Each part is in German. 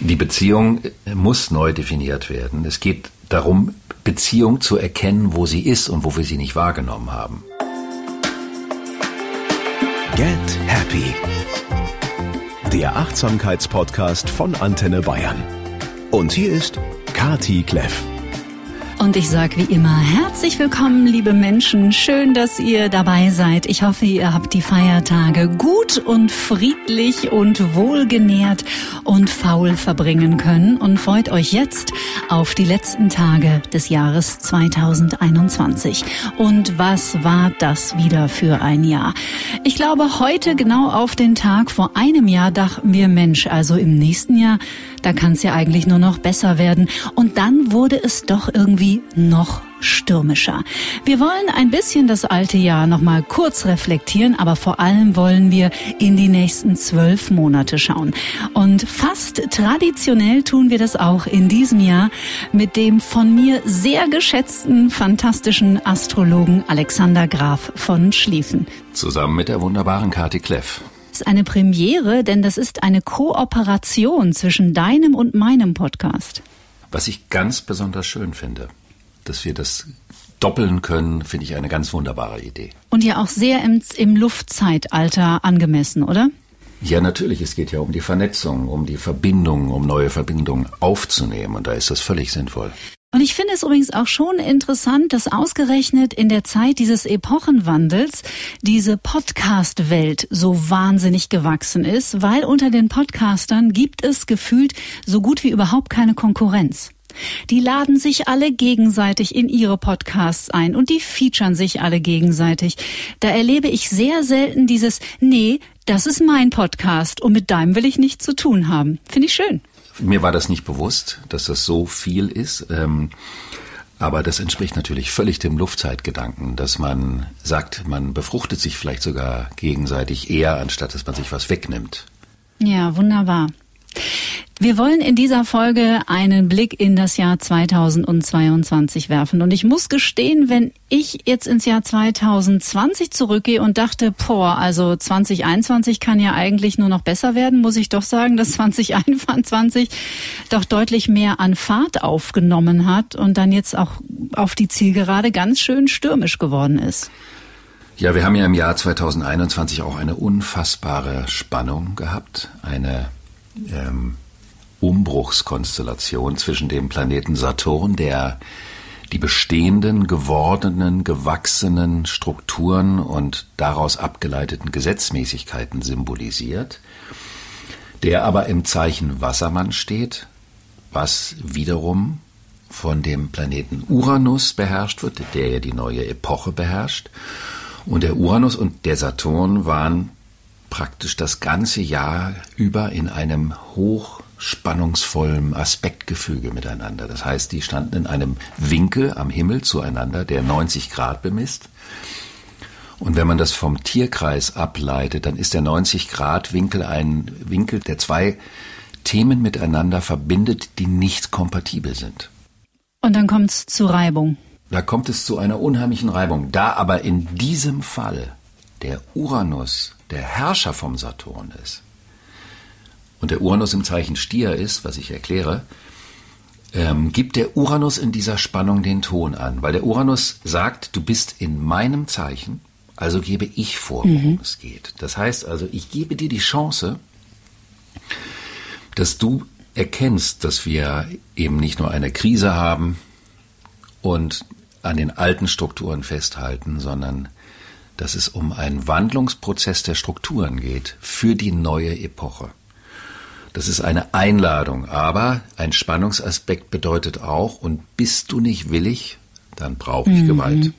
Die Beziehung muss neu definiert werden. Es geht darum, Beziehung zu erkennen, wo sie ist und wo wir sie nicht wahrgenommen haben. Get Happy. Der Achtsamkeitspodcast von Antenne Bayern. Und hier ist Kati Kleff. Und ich sage wie immer herzlich willkommen, liebe Menschen. Schön, dass ihr dabei seid. Ich hoffe, ihr habt die Feiertage gut und friedlich und wohlgenährt und faul verbringen können und freut euch jetzt auf die letzten Tage des Jahres 2021. Und was war das wieder für ein Jahr? Ich glaube, heute genau auf den Tag vor einem Jahr dachten wir, Mensch, also im nächsten Jahr, da kann es ja eigentlich nur noch besser werden. Und dann wurde es doch irgendwie noch stürmischer. Wir wollen ein bisschen das alte Jahr noch mal kurz reflektieren, aber vor allem wollen wir in die nächsten zwölf Monate schauen. Und fast traditionell tun wir das auch in diesem Jahr mit dem von mir sehr geschätzten, fantastischen Astrologen Alexander Graf von Schlieffen. Zusammen mit der wunderbaren Kati Kleff ist eine Premiere, denn das ist eine Kooperation zwischen deinem und meinem Podcast. Was ich ganz besonders schön finde, dass wir das doppeln können, finde ich eine ganz wunderbare Idee. Und ja auch sehr im, im Luftzeitalter angemessen, oder? Ja, natürlich. Es geht ja um die Vernetzung, um die Verbindung, um neue Verbindungen aufzunehmen. Und da ist das völlig sinnvoll. Und ich finde es übrigens auch schon interessant, dass ausgerechnet in der Zeit dieses Epochenwandels diese Podcast-Welt so wahnsinnig gewachsen ist, weil unter den Podcastern gibt es gefühlt so gut wie überhaupt keine Konkurrenz. Die laden sich alle gegenseitig in ihre Podcasts ein und die featuren sich alle gegenseitig. Da erlebe ich sehr selten dieses, nee, das ist mein Podcast und mit deinem will ich nichts zu tun haben. Finde ich schön. Mir war das nicht bewusst, dass das so viel ist. Ähm, aber das entspricht natürlich völlig dem Luftzeitgedanken, dass man sagt, man befruchtet sich vielleicht sogar gegenseitig eher, anstatt dass man sich was wegnimmt. Ja, wunderbar. Wir wollen in dieser Folge einen Blick in das Jahr 2022 werfen. Und ich muss gestehen, wenn ich jetzt ins Jahr 2020 zurückgehe und dachte, boah, also 2021 kann ja eigentlich nur noch besser werden, muss ich doch sagen, dass 2021 doch deutlich mehr an Fahrt aufgenommen hat und dann jetzt auch auf die Zielgerade ganz schön stürmisch geworden ist. Ja, wir haben ja im Jahr 2021 auch eine unfassbare Spannung gehabt, eine ähm, Umbruchskonstellation zwischen dem Planeten Saturn, der die bestehenden, gewordenen, gewachsenen Strukturen und daraus abgeleiteten Gesetzmäßigkeiten symbolisiert, der aber im Zeichen Wassermann steht, was wiederum von dem Planeten Uranus beherrscht wird, der ja die neue Epoche beherrscht. Und der Uranus und der Saturn waren praktisch das ganze Jahr über in einem hochspannungsvollen Aspektgefüge miteinander. Das heißt, die standen in einem Winkel am Himmel zueinander, der 90 Grad bemisst. Und wenn man das vom Tierkreis ableitet, dann ist der 90 Grad Winkel ein Winkel, der zwei Themen miteinander verbindet, die nicht kompatibel sind. Und dann kommt es zu Reibung. Da kommt es zu einer unheimlichen Reibung. Da aber in diesem Fall der Uranus der Herrscher vom Saturn ist und der Uranus im Zeichen Stier ist, was ich erkläre, ähm, gibt der Uranus in dieser Spannung den Ton an, weil der Uranus sagt, du bist in meinem Zeichen, also gebe ich vor, worum mhm. es geht. Das heißt also, ich gebe dir die Chance, dass du erkennst, dass wir eben nicht nur eine Krise haben und an den alten Strukturen festhalten, sondern dass es um einen Wandlungsprozess der Strukturen geht für die neue Epoche. Das ist eine Einladung, aber ein Spannungsaspekt bedeutet auch, und bist du nicht willig, dann brauche ich mhm. Gewalt.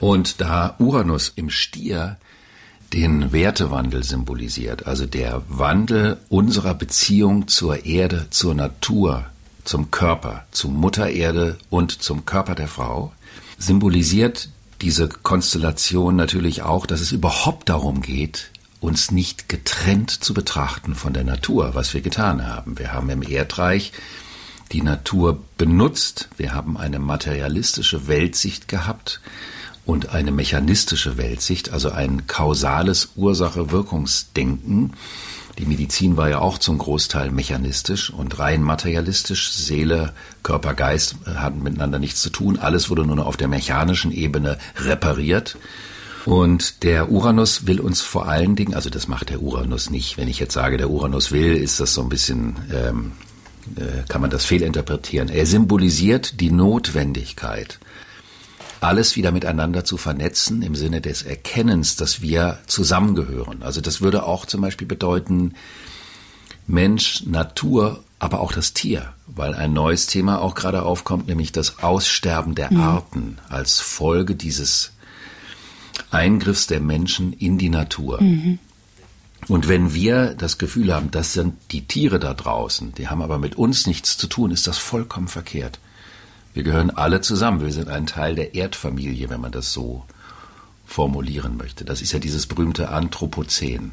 Und da Uranus im Stier den Wertewandel symbolisiert, also der Wandel unserer Beziehung zur Erde, zur Natur, zum Körper, zur Mutter Erde und zum Körper der Frau, symbolisiert diese Konstellation natürlich auch, dass es überhaupt darum geht, uns nicht getrennt zu betrachten von der Natur, was wir getan haben. Wir haben im Erdreich die Natur benutzt, wir haben eine materialistische Weltsicht gehabt und eine mechanistische Weltsicht, also ein kausales Ursache-Wirkungsdenken. Die Medizin war ja auch zum Großteil mechanistisch und rein materialistisch. Seele, Körper, Geist hatten miteinander nichts zu tun. Alles wurde nur noch auf der mechanischen Ebene repariert. Und der Uranus will uns vor allen Dingen, also das macht der Uranus nicht. Wenn ich jetzt sage, der Uranus will, ist das so ein bisschen, ähm, äh, kann man das fehlinterpretieren. Er symbolisiert die Notwendigkeit, alles wieder miteinander zu vernetzen im Sinne des Erkennens, dass wir zusammengehören. Also das würde auch zum Beispiel bedeuten, Mensch, Natur, aber auch das Tier, weil ein neues Thema auch gerade aufkommt, nämlich das Aussterben der mhm. Arten als Folge dieses Eingriffs der Menschen in die Natur. Mhm. Und wenn wir das Gefühl haben, das sind die Tiere da draußen, die haben aber mit uns nichts zu tun, ist das vollkommen verkehrt. Wir gehören alle zusammen. Wir sind ein Teil der Erdfamilie, wenn man das so formulieren möchte. Das ist ja dieses berühmte Anthropozän.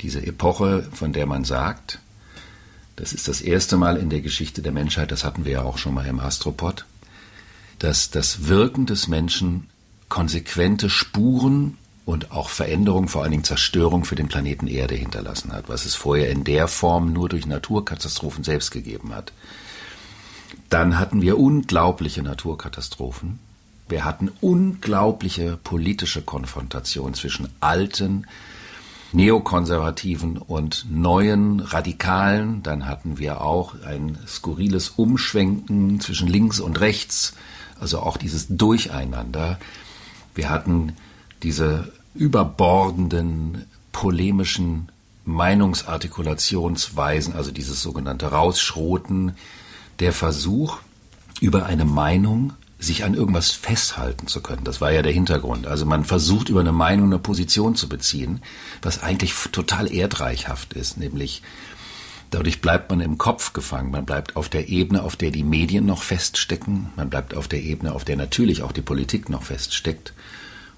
Diese Epoche, von der man sagt, das ist das erste Mal in der Geschichte der Menschheit, das hatten wir ja auch schon mal im Astropod, dass das Wirken des Menschen konsequente Spuren und auch Veränderung, vor allen Dingen Zerstörung für den Planeten Erde hinterlassen hat, was es vorher in der Form nur durch Naturkatastrophen selbst gegeben hat. Dann hatten wir unglaubliche Naturkatastrophen. Wir hatten unglaubliche politische Konfrontation zwischen alten, neokonservativen und neuen Radikalen. Dann hatten wir auch ein skurriles Umschwenken zwischen links und rechts, also auch dieses Durcheinander. Wir hatten diese überbordenden polemischen Meinungsartikulationsweisen, also dieses sogenannte Rausschroten, der Versuch, über eine Meinung sich an irgendwas festhalten zu können. Das war ja der Hintergrund. Also man versucht über eine Meinung eine Position zu beziehen, was eigentlich total erdreichhaft ist, nämlich dadurch bleibt man im Kopf gefangen. Man bleibt auf der Ebene, auf der die Medien noch feststecken. Man bleibt auf der Ebene, auf der natürlich auch die Politik noch feststeckt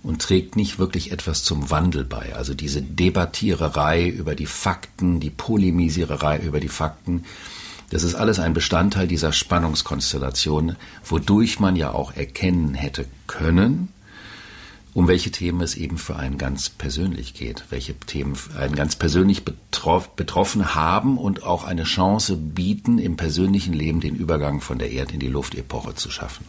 und trägt nicht wirklich etwas zum Wandel bei. Also diese Debattiererei über die Fakten, die Polemisiererei über die Fakten, das ist alles ein Bestandteil dieser Spannungskonstellation, wodurch man ja auch erkennen hätte können, um welche Themen es eben für einen ganz persönlich geht, welche Themen einen ganz persönlich betroffen haben und auch eine Chance bieten, im persönlichen Leben den Übergang von der Erd- in die Luftepoche zu schaffen.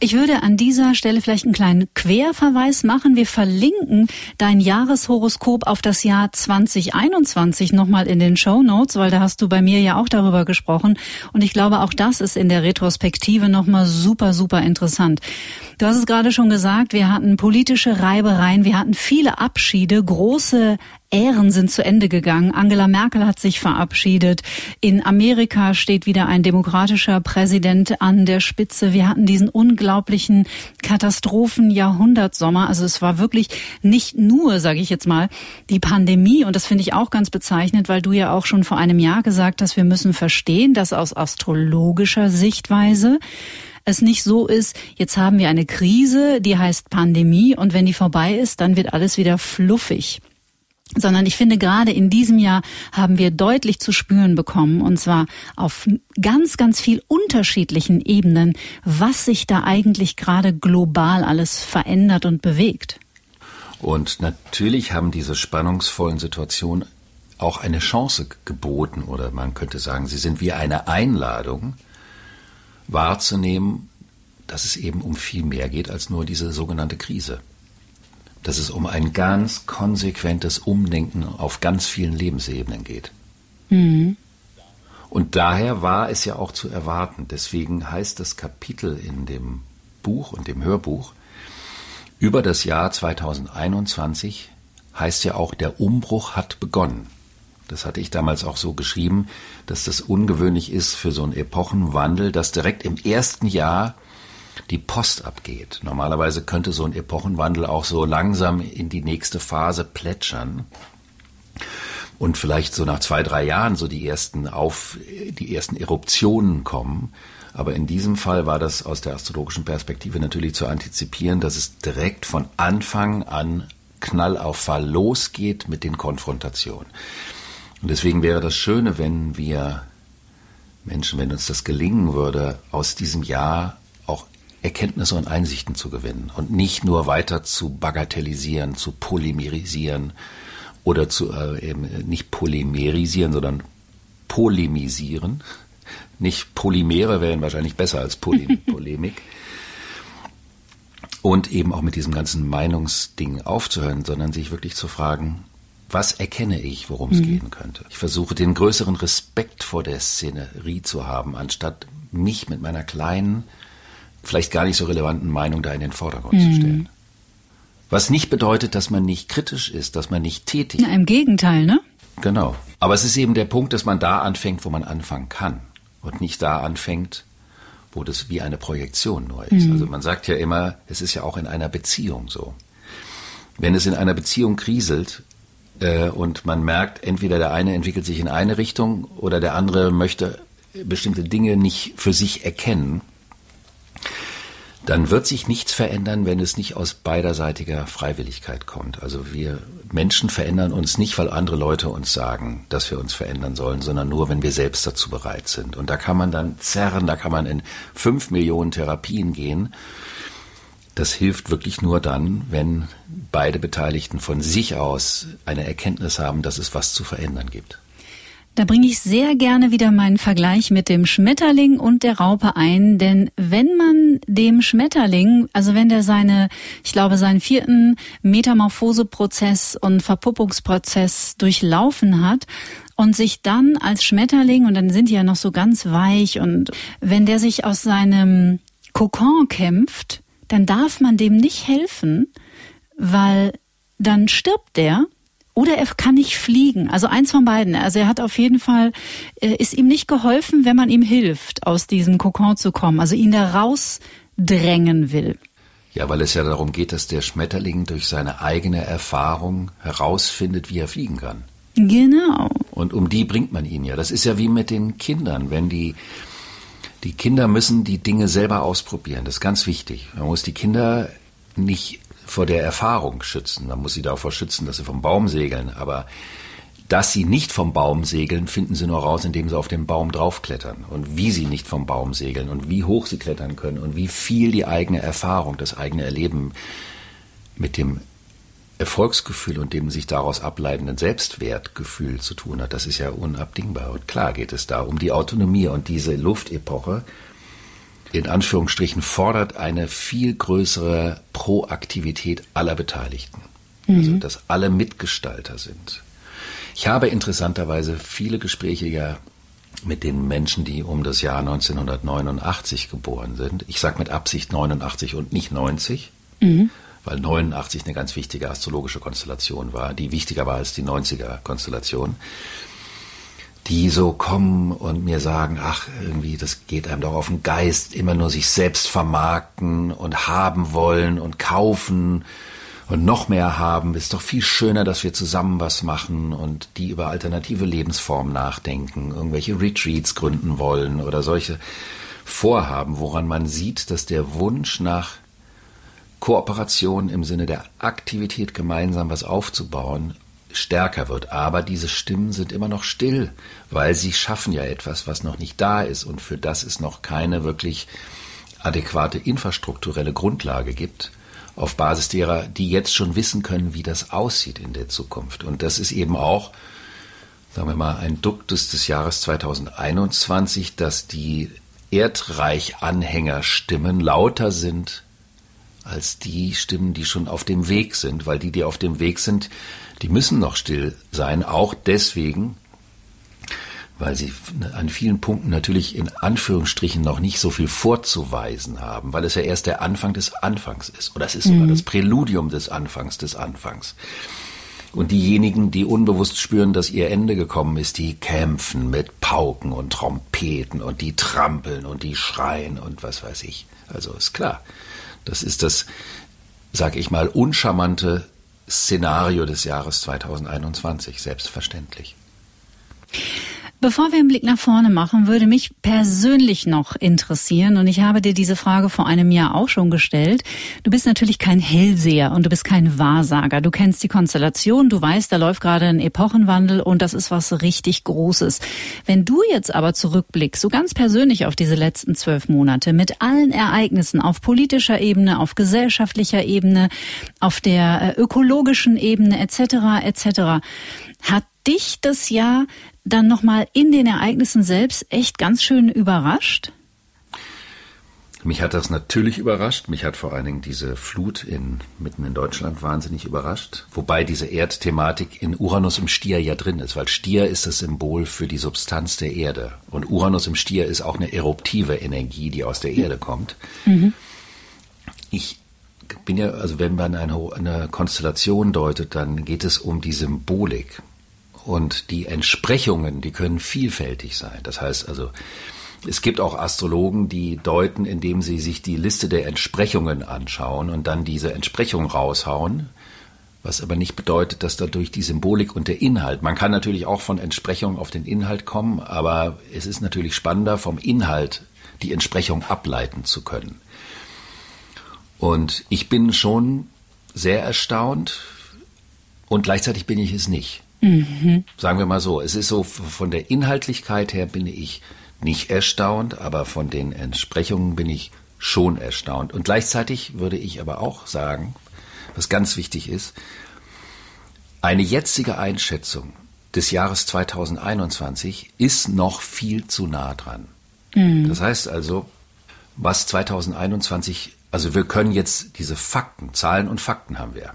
Ich würde an dieser Stelle vielleicht einen kleinen Querverweis machen. Wir verlinken dein Jahreshoroskop auf das Jahr 2021 nochmal in den Show Notes, weil da hast du bei mir ja auch darüber gesprochen. Und ich glaube, auch das ist in der Retrospektive nochmal super, super interessant. Du hast es gerade schon gesagt, wir hatten politische Reibereien, wir hatten viele Abschiede, große Ähren sind zu Ende gegangen. Angela Merkel hat sich verabschiedet. In Amerika steht wieder ein demokratischer Präsident an der Spitze. Wir hatten diesen unglaublichen Katastrophen-Jahrhundertsommer. Also es war wirklich nicht nur, sage ich jetzt mal, die Pandemie. Und das finde ich auch ganz bezeichnend, weil du ja auch schon vor einem Jahr gesagt hast, wir müssen verstehen, dass aus astrologischer Sichtweise es nicht so ist, jetzt haben wir eine Krise, die heißt Pandemie und wenn die vorbei ist, dann wird alles wieder fluffig sondern ich finde, gerade in diesem Jahr haben wir deutlich zu spüren bekommen, und zwar auf ganz, ganz viel unterschiedlichen Ebenen, was sich da eigentlich gerade global alles verändert und bewegt. Und natürlich haben diese spannungsvollen Situationen auch eine Chance geboten, oder man könnte sagen, sie sind wie eine Einladung, wahrzunehmen, dass es eben um viel mehr geht als nur diese sogenannte Krise. Dass es um ein ganz konsequentes Umdenken auf ganz vielen Lebensebenen geht. Mhm. Und daher war es ja auch zu erwarten. Deswegen heißt das Kapitel in dem Buch und dem Hörbuch über das Jahr 2021 heißt ja auch, der Umbruch hat begonnen. Das hatte ich damals auch so geschrieben, dass das ungewöhnlich ist für so einen Epochenwandel, dass direkt im ersten Jahr die Post abgeht. Normalerweise könnte so ein Epochenwandel auch so langsam in die nächste Phase plätschern und vielleicht so nach zwei, drei Jahren so die ersten auf, die ersten Eruptionen kommen. Aber in diesem Fall war das aus der astrologischen Perspektive natürlich zu antizipieren, dass es direkt von Anfang an Knall auf Fall losgeht mit den Konfrontationen. Und deswegen wäre das Schöne, wenn wir Menschen, wenn uns das gelingen würde, aus diesem Jahr Erkenntnisse und Einsichten zu gewinnen und nicht nur weiter zu bagatellisieren, zu polymerisieren oder zu äh, eben nicht polymerisieren, sondern polemisieren. Nicht Polymere wären wahrscheinlich besser als Poly Polemik. Und eben auch mit diesem ganzen Meinungsding aufzuhören, sondern sich wirklich zu fragen, was erkenne ich, worum es mhm. gehen könnte. Ich versuche den größeren Respekt vor der Szenerie zu haben, anstatt mich mit meiner kleinen, vielleicht gar nicht so relevanten Meinung da in den Vordergrund mhm. zu stellen. Was nicht bedeutet, dass man nicht kritisch ist, dass man nicht tätig ist. Im Gegenteil, ne? Genau. Aber es ist eben der Punkt, dass man da anfängt, wo man anfangen kann und nicht da anfängt, wo das wie eine Projektion nur ist. Mhm. Also man sagt ja immer, es ist ja auch in einer Beziehung so. Wenn es in einer Beziehung kriselt äh, und man merkt, entweder der eine entwickelt sich in eine Richtung oder der andere möchte bestimmte Dinge nicht für sich erkennen, dann wird sich nichts verändern, wenn es nicht aus beiderseitiger Freiwilligkeit kommt. Also wir Menschen verändern uns nicht, weil andere Leute uns sagen, dass wir uns verändern sollen, sondern nur, wenn wir selbst dazu bereit sind. Und da kann man dann zerren, da kann man in fünf Millionen Therapien gehen. Das hilft wirklich nur dann, wenn beide Beteiligten von sich aus eine Erkenntnis haben, dass es was zu verändern gibt. Da bringe ich sehr gerne wieder meinen Vergleich mit dem Schmetterling und der Raupe ein, denn wenn man dem Schmetterling, also wenn der seine, ich glaube, seinen vierten Metamorphoseprozess und Verpuppungsprozess durchlaufen hat und sich dann als Schmetterling, und dann sind die ja noch so ganz weich, und wenn der sich aus seinem Kokon kämpft, dann darf man dem nicht helfen, weil dann stirbt der oder er kann nicht fliegen. Also eins von beiden. Also er hat auf jeden Fall, äh, ist ihm nicht geholfen, wenn man ihm hilft, aus diesem Kokon zu kommen. Also ihn da rausdrängen will. Ja, weil es ja darum geht, dass der Schmetterling durch seine eigene Erfahrung herausfindet, wie er fliegen kann. Genau. Und um die bringt man ihn ja. Das ist ja wie mit den Kindern. Wenn die, die Kinder müssen die Dinge selber ausprobieren. Das ist ganz wichtig. Man muss die Kinder nicht vor der Erfahrung schützen. Man muss sie davor schützen, dass sie vom Baum segeln. Aber dass sie nicht vom Baum segeln, finden sie nur raus, indem sie auf den Baum draufklettern. Und wie sie nicht vom Baum segeln und wie hoch sie klettern können und wie viel die eigene Erfahrung, das eigene Erleben mit dem Erfolgsgefühl und dem sich daraus ableitenden Selbstwertgefühl zu tun hat, das ist ja unabdingbar. Und klar geht es da um die Autonomie und diese Luftepoche, in Anführungsstrichen fordert eine viel größere Proaktivität aller Beteiligten. Mhm. Also, dass alle Mitgestalter sind. Ich habe interessanterweise viele Gespräche ja mit den Menschen, die um das Jahr 1989 geboren sind. Ich sage mit Absicht 89 und nicht 90, mhm. weil 89 eine ganz wichtige astrologische Konstellation war, die wichtiger war als die 90er Konstellation die so kommen und mir sagen, ach, irgendwie, das geht einem doch auf den Geist, immer nur sich selbst vermarkten und haben wollen und kaufen und noch mehr haben. Ist doch viel schöner, dass wir zusammen was machen und die über alternative Lebensformen nachdenken, irgendwelche Retreats gründen wollen oder solche Vorhaben, woran man sieht, dass der Wunsch nach Kooperation im Sinne der Aktivität gemeinsam was aufzubauen stärker wird. Aber diese Stimmen sind immer noch still, weil sie schaffen ja etwas, was noch nicht da ist und für das es noch keine wirklich adäquate infrastrukturelle Grundlage gibt, auf Basis derer, die jetzt schon wissen können, wie das aussieht in der Zukunft. Und das ist eben auch, sagen wir mal, ein Duktus des Jahres 2021, dass die Erdreich-Anhängerstimmen lauter sind als die Stimmen, die schon auf dem Weg sind, weil die, die auf dem Weg sind, die müssen noch still sein, auch deswegen, weil sie an vielen Punkten natürlich in Anführungsstrichen noch nicht so viel vorzuweisen haben, weil es ja erst der Anfang des Anfangs ist. Oder es ist sogar mhm. das Präludium des Anfangs des Anfangs. Und diejenigen, die unbewusst spüren, dass ihr Ende gekommen ist, die kämpfen mit Pauken und Trompeten und die trampeln und die schreien und was weiß ich. Also ist klar. Das ist das, sag ich mal, uncharmante Szenario des Jahres 2021, selbstverständlich. Bevor wir einen Blick nach vorne machen, würde mich persönlich noch interessieren, und ich habe dir diese Frage vor einem Jahr auch schon gestellt. Du bist natürlich kein Hellseher und du bist kein Wahrsager. Du kennst die Konstellation, du weißt, da läuft gerade ein Epochenwandel und das ist was richtig Großes. Wenn du jetzt aber zurückblickst, so ganz persönlich auf diese letzten zwölf Monate, mit allen Ereignissen auf politischer Ebene, auf gesellschaftlicher Ebene, auf der äh, ökologischen Ebene etc. etc., hat dich das Jahr dann nochmal in den Ereignissen selbst echt ganz schön überrascht? Mich hat das natürlich überrascht. Mich hat vor allen Dingen diese Flut in, mitten in Deutschland wahnsinnig überrascht. Wobei diese Erdthematik in Uranus im Stier ja drin ist, weil Stier ist das Symbol für die Substanz der Erde. Und Uranus im Stier ist auch eine eruptive Energie, die aus der Erde kommt. Mhm. Ich bin ja, also wenn man eine, eine Konstellation deutet, dann geht es um die Symbolik. Und die Entsprechungen, die können vielfältig sein. Das heißt also, es gibt auch Astrologen, die deuten, indem sie sich die Liste der Entsprechungen anschauen und dann diese Entsprechung raushauen, was aber nicht bedeutet, dass dadurch die Symbolik und der Inhalt, man kann natürlich auch von Entsprechung auf den Inhalt kommen, aber es ist natürlich spannender, vom Inhalt die Entsprechung ableiten zu können. Und ich bin schon sehr erstaunt und gleichzeitig bin ich es nicht. Mhm. Sagen wir mal so, es ist so, von der Inhaltlichkeit her bin ich nicht erstaunt, aber von den Entsprechungen bin ich schon erstaunt. Und gleichzeitig würde ich aber auch sagen, was ganz wichtig ist, eine jetzige Einschätzung des Jahres 2021 ist noch viel zu nah dran. Mhm. Das heißt also, was 2021, also wir können jetzt diese Fakten, Zahlen und Fakten haben wir,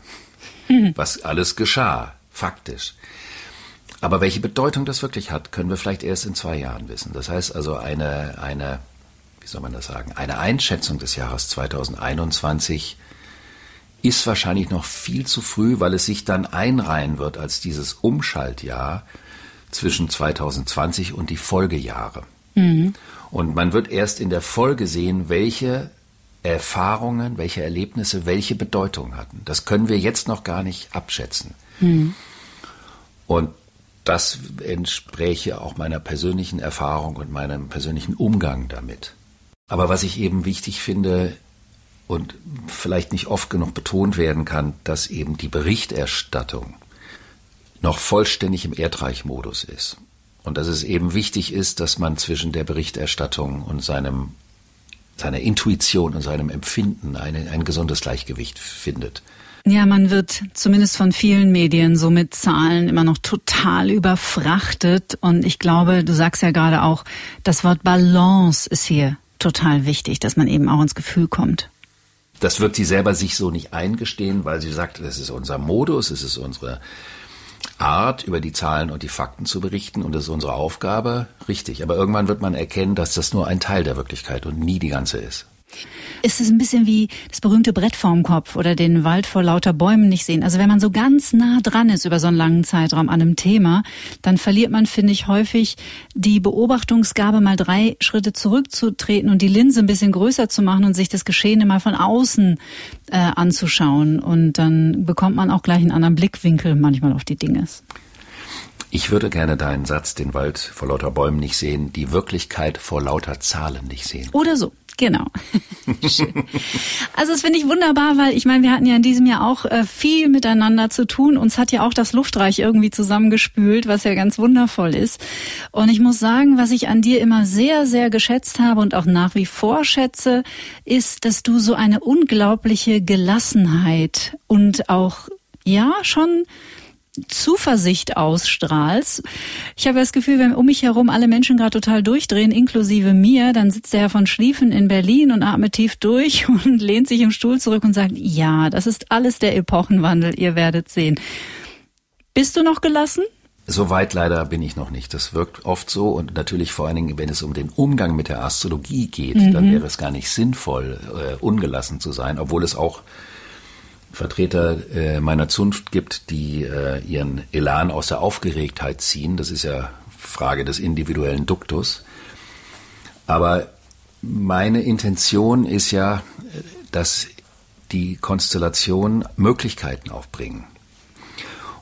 mhm. was alles geschah, faktisch. Aber welche Bedeutung das wirklich hat, können wir vielleicht erst in zwei Jahren wissen. Das heißt also eine, eine, wie soll man das sagen, eine Einschätzung des Jahres 2021 ist wahrscheinlich noch viel zu früh, weil es sich dann einreihen wird als dieses Umschaltjahr zwischen 2020 und die Folgejahre. Mhm. Und man wird erst in der Folge sehen, welche Erfahrungen, welche Erlebnisse, welche Bedeutung hatten. Das können wir jetzt noch gar nicht abschätzen. Mhm. Und das entspräche auch meiner persönlichen Erfahrung und meinem persönlichen Umgang damit. Aber was ich eben wichtig finde und vielleicht nicht oft genug betont werden kann, dass eben die Berichterstattung noch vollständig im Erdreichmodus ist. Und dass es eben wichtig ist, dass man zwischen der Berichterstattung und seinem, seiner Intuition und seinem Empfinden eine, ein gesundes Gleichgewicht findet. Ja, man wird zumindest von vielen Medien so mit Zahlen immer noch total überfrachtet. Und ich glaube, du sagst ja gerade auch, das Wort Balance ist hier total wichtig, dass man eben auch ins Gefühl kommt. Das wird sie selber sich so nicht eingestehen, weil sie sagt, das ist unser Modus, es ist unsere Art, über die Zahlen und die Fakten zu berichten und das ist unsere Aufgabe. Richtig. Aber irgendwann wird man erkennen, dass das nur ein Teil der Wirklichkeit und nie die ganze ist. Ist es ein bisschen wie das berühmte Brett vorm Kopf oder den Wald vor lauter Bäumen nicht sehen? Also wenn man so ganz nah dran ist über so einen langen Zeitraum an einem Thema, dann verliert man, finde ich, häufig die Beobachtungsgabe, mal drei Schritte zurückzutreten und die Linse ein bisschen größer zu machen und sich das Geschehene mal von außen äh, anzuschauen. Und dann bekommt man auch gleich einen anderen Blickwinkel manchmal auf die Dinge. Ich würde gerne deinen Satz, den Wald vor lauter Bäumen nicht sehen, die Wirklichkeit vor lauter Zahlen nicht sehen. Oder so. Genau. Also das finde ich wunderbar, weil ich meine, wir hatten ja in diesem Jahr auch äh, viel miteinander zu tun. Uns hat ja auch das Luftreich irgendwie zusammengespült, was ja ganz wundervoll ist. Und ich muss sagen, was ich an dir immer sehr, sehr geschätzt habe und auch nach wie vor schätze, ist, dass du so eine unglaubliche Gelassenheit und auch ja schon Zuversicht ausstrahlst. Ich habe das Gefühl, wenn um mich herum alle Menschen gerade total durchdrehen, inklusive mir, dann sitzt der Herr von Schlieffen in Berlin und atmet tief durch und lehnt sich im Stuhl zurück und sagt, ja, das ist alles der Epochenwandel, ihr werdet sehen. Bist du noch gelassen? So weit leider bin ich noch nicht. Das wirkt oft so und natürlich vor allen Dingen, wenn es um den Umgang mit der Astrologie geht, mhm. dann wäre es gar nicht sinnvoll, äh, ungelassen zu sein, obwohl es auch Vertreter äh, meiner Zunft gibt, die äh, ihren Elan aus der Aufgeregtheit ziehen. Das ist ja Frage des individuellen Duktus. Aber meine Intention ist ja, dass die Konstellation Möglichkeiten aufbringen.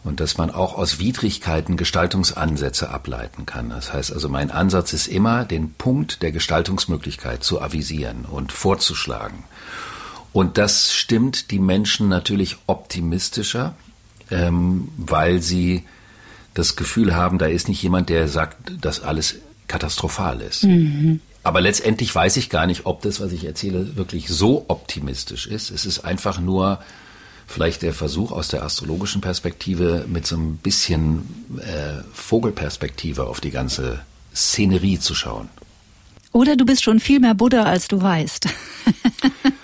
und dass man auch aus Widrigkeiten Gestaltungsansätze ableiten kann. Das heißt also, mein Ansatz ist immer, den Punkt der Gestaltungsmöglichkeit zu avisieren und vorzuschlagen. Und das stimmt die Menschen natürlich optimistischer, ähm, weil sie das Gefühl haben, da ist nicht jemand, der sagt, dass alles katastrophal ist. Mhm. Aber letztendlich weiß ich gar nicht, ob das, was ich erzähle, wirklich so optimistisch ist. Es ist einfach nur vielleicht der Versuch aus der astrologischen Perspektive mit so ein bisschen äh, Vogelperspektive auf die ganze Szenerie zu schauen. Oder du bist schon viel mehr Buddha, als du weißt.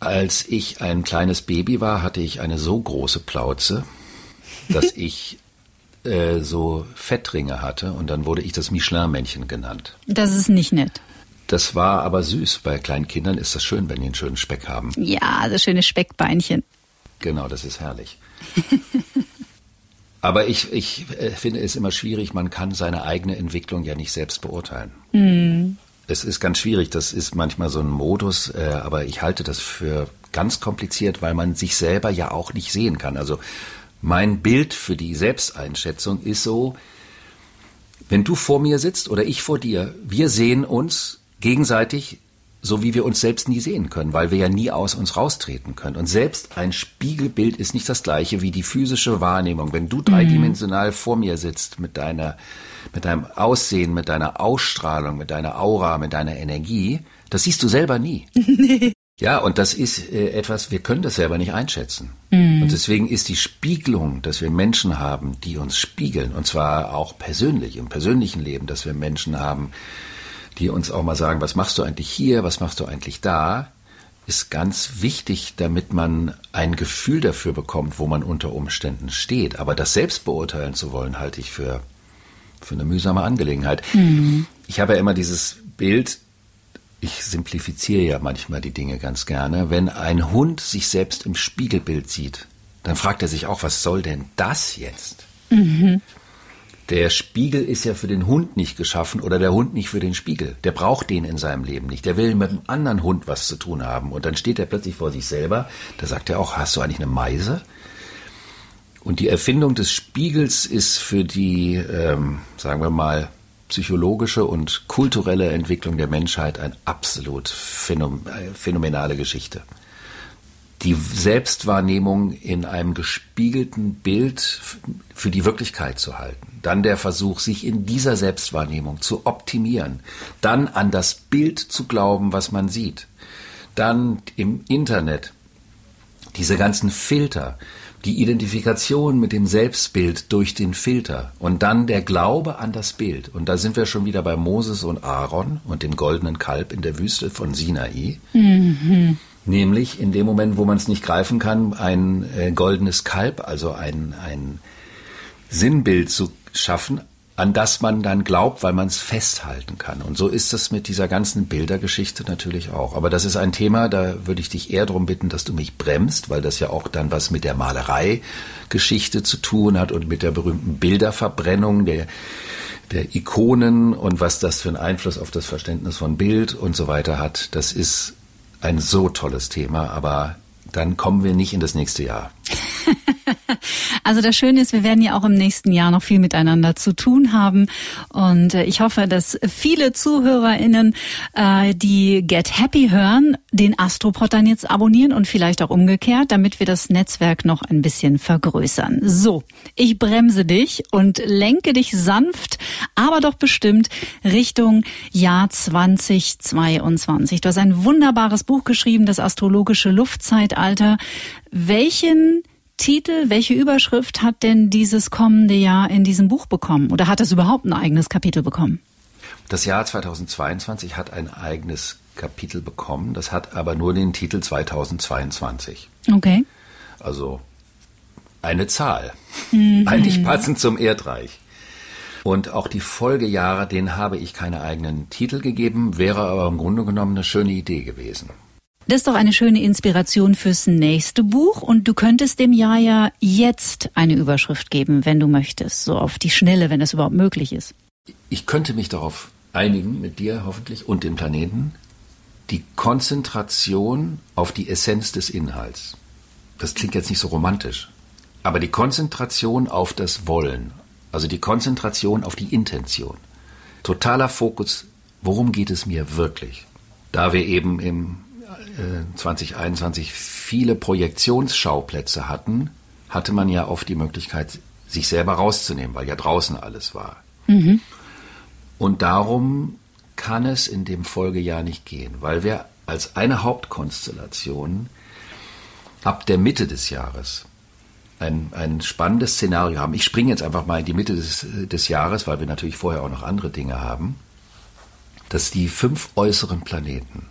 als ich ein kleines Baby war, hatte ich eine so große Plauze, dass ich äh, so Fettringe hatte und dann wurde ich das Michelin-Männchen genannt. Das ist nicht nett. Das war aber süß. Bei kleinen Kindern ist das schön, wenn die einen schönen Speck haben. Ja, also schöne Speckbeinchen. Genau, das ist herrlich. Aber ich, ich äh, finde es immer schwierig, man kann seine eigene Entwicklung ja nicht selbst beurteilen. Mm. Es ist ganz schwierig, das ist manchmal so ein Modus, äh, aber ich halte das für ganz kompliziert, weil man sich selber ja auch nicht sehen kann. Also mein Bild für die Selbsteinschätzung ist so, wenn du vor mir sitzt oder ich vor dir, wir sehen uns gegenseitig so wie wir uns selbst nie sehen können, weil wir ja nie aus uns raustreten können. Und selbst ein Spiegelbild ist nicht das gleiche wie die physische Wahrnehmung. Wenn du dreidimensional vor mir sitzt mit deiner, mit deinem Aussehen, mit deiner Ausstrahlung, mit deiner Aura, mit deiner Energie, das siehst du selber nie. nee. Ja, und das ist äh, etwas, wir können das selber nicht einschätzen. Mm. Und deswegen ist die Spiegelung, dass wir Menschen haben, die uns spiegeln, und zwar auch persönlich, im persönlichen Leben, dass wir Menschen haben, die uns auch mal sagen, was machst du eigentlich hier, was machst du eigentlich da, ist ganz wichtig, damit man ein Gefühl dafür bekommt, wo man unter Umständen steht. Aber das selbst beurteilen zu wollen, halte ich für, für eine mühsame Angelegenheit. Mhm. Ich habe ja immer dieses Bild, ich simplifiziere ja manchmal die Dinge ganz gerne, wenn ein Hund sich selbst im Spiegelbild sieht, dann fragt er sich auch, was soll denn das jetzt? Mhm. Der Spiegel ist ja für den Hund nicht geschaffen oder der Hund nicht für den Spiegel. Der braucht den in seinem Leben nicht. Der will mit einem anderen Hund was zu tun haben. Und dann steht er plötzlich vor sich selber. Da sagt er auch, hast du eigentlich eine Meise? Und die Erfindung des Spiegels ist für die, ähm, sagen wir mal, psychologische und kulturelle Entwicklung der Menschheit eine absolut äh, phänomenale Geschichte die Selbstwahrnehmung in einem gespiegelten Bild für die Wirklichkeit zu halten. Dann der Versuch, sich in dieser Selbstwahrnehmung zu optimieren. Dann an das Bild zu glauben, was man sieht. Dann im Internet diese ganzen Filter, die Identifikation mit dem Selbstbild durch den Filter und dann der Glaube an das Bild. Und da sind wir schon wieder bei Moses und Aaron und dem goldenen Kalb in der Wüste von Sinai. Mhm. Nämlich in dem Moment, wo man es nicht greifen kann, ein äh, goldenes Kalb, also ein, ein Sinnbild zu schaffen, an das man dann glaubt, weil man es festhalten kann. Und so ist es mit dieser ganzen Bildergeschichte natürlich auch. Aber das ist ein Thema, da würde ich dich eher darum bitten, dass du mich bremst, weil das ja auch dann was mit der Malerei-Geschichte zu tun hat und mit der berühmten Bilderverbrennung der, der Ikonen und was das für einen Einfluss auf das Verständnis von Bild und so weiter hat. Das ist ein so tolles Thema, aber dann kommen wir nicht in das nächste Jahr. Also das Schöne ist, wir werden ja auch im nächsten Jahr noch viel miteinander zu tun haben. Und äh, ich hoffe, dass viele ZuhörerInnen, äh, die Get Happy hören, den Astropod dann jetzt abonnieren und vielleicht auch umgekehrt, damit wir das Netzwerk noch ein bisschen vergrößern. So, ich bremse dich und lenke dich sanft, aber doch bestimmt Richtung Jahr 2022. Du hast ein wunderbares Buch geschrieben, das astrologische Luftzeitalter. Welchen Titel, welche Überschrift hat denn dieses kommende Jahr in diesem Buch bekommen? Oder hat es überhaupt ein eigenes Kapitel bekommen? Das Jahr 2022 hat ein eigenes Kapitel bekommen. Das hat aber nur den Titel 2022. Okay. Also eine Zahl. Mhm. Eigentlich passend zum Erdreich. Und auch die Folgejahre, denen habe ich keine eigenen Titel gegeben, wäre aber im Grunde genommen eine schöne Idee gewesen. Das ist doch eine schöne Inspiration fürs nächste Buch und du könntest dem Jahr ja jetzt eine Überschrift geben, wenn du möchtest, so auf die Schnelle, wenn das überhaupt möglich ist. Ich könnte mich darauf einigen, mit dir hoffentlich und dem Planeten, die Konzentration auf die Essenz des Inhalts. Das klingt jetzt nicht so romantisch, Aber die Konzentration auf das Wollen, also die Konzentration auf die Intention, totaler Fokus, worum geht es mir wirklich? Da wir eben im 2021 viele Projektionsschauplätze hatten, hatte man ja oft die Möglichkeit, sich selber rauszunehmen, weil ja draußen alles war. Mhm. Und darum kann es in dem Folgejahr nicht gehen, weil wir als eine Hauptkonstellation ab der Mitte des Jahres ein, ein spannendes Szenario haben. Ich springe jetzt einfach mal in die Mitte des, des Jahres, weil wir natürlich vorher auch noch andere Dinge haben, dass die fünf äußeren Planeten,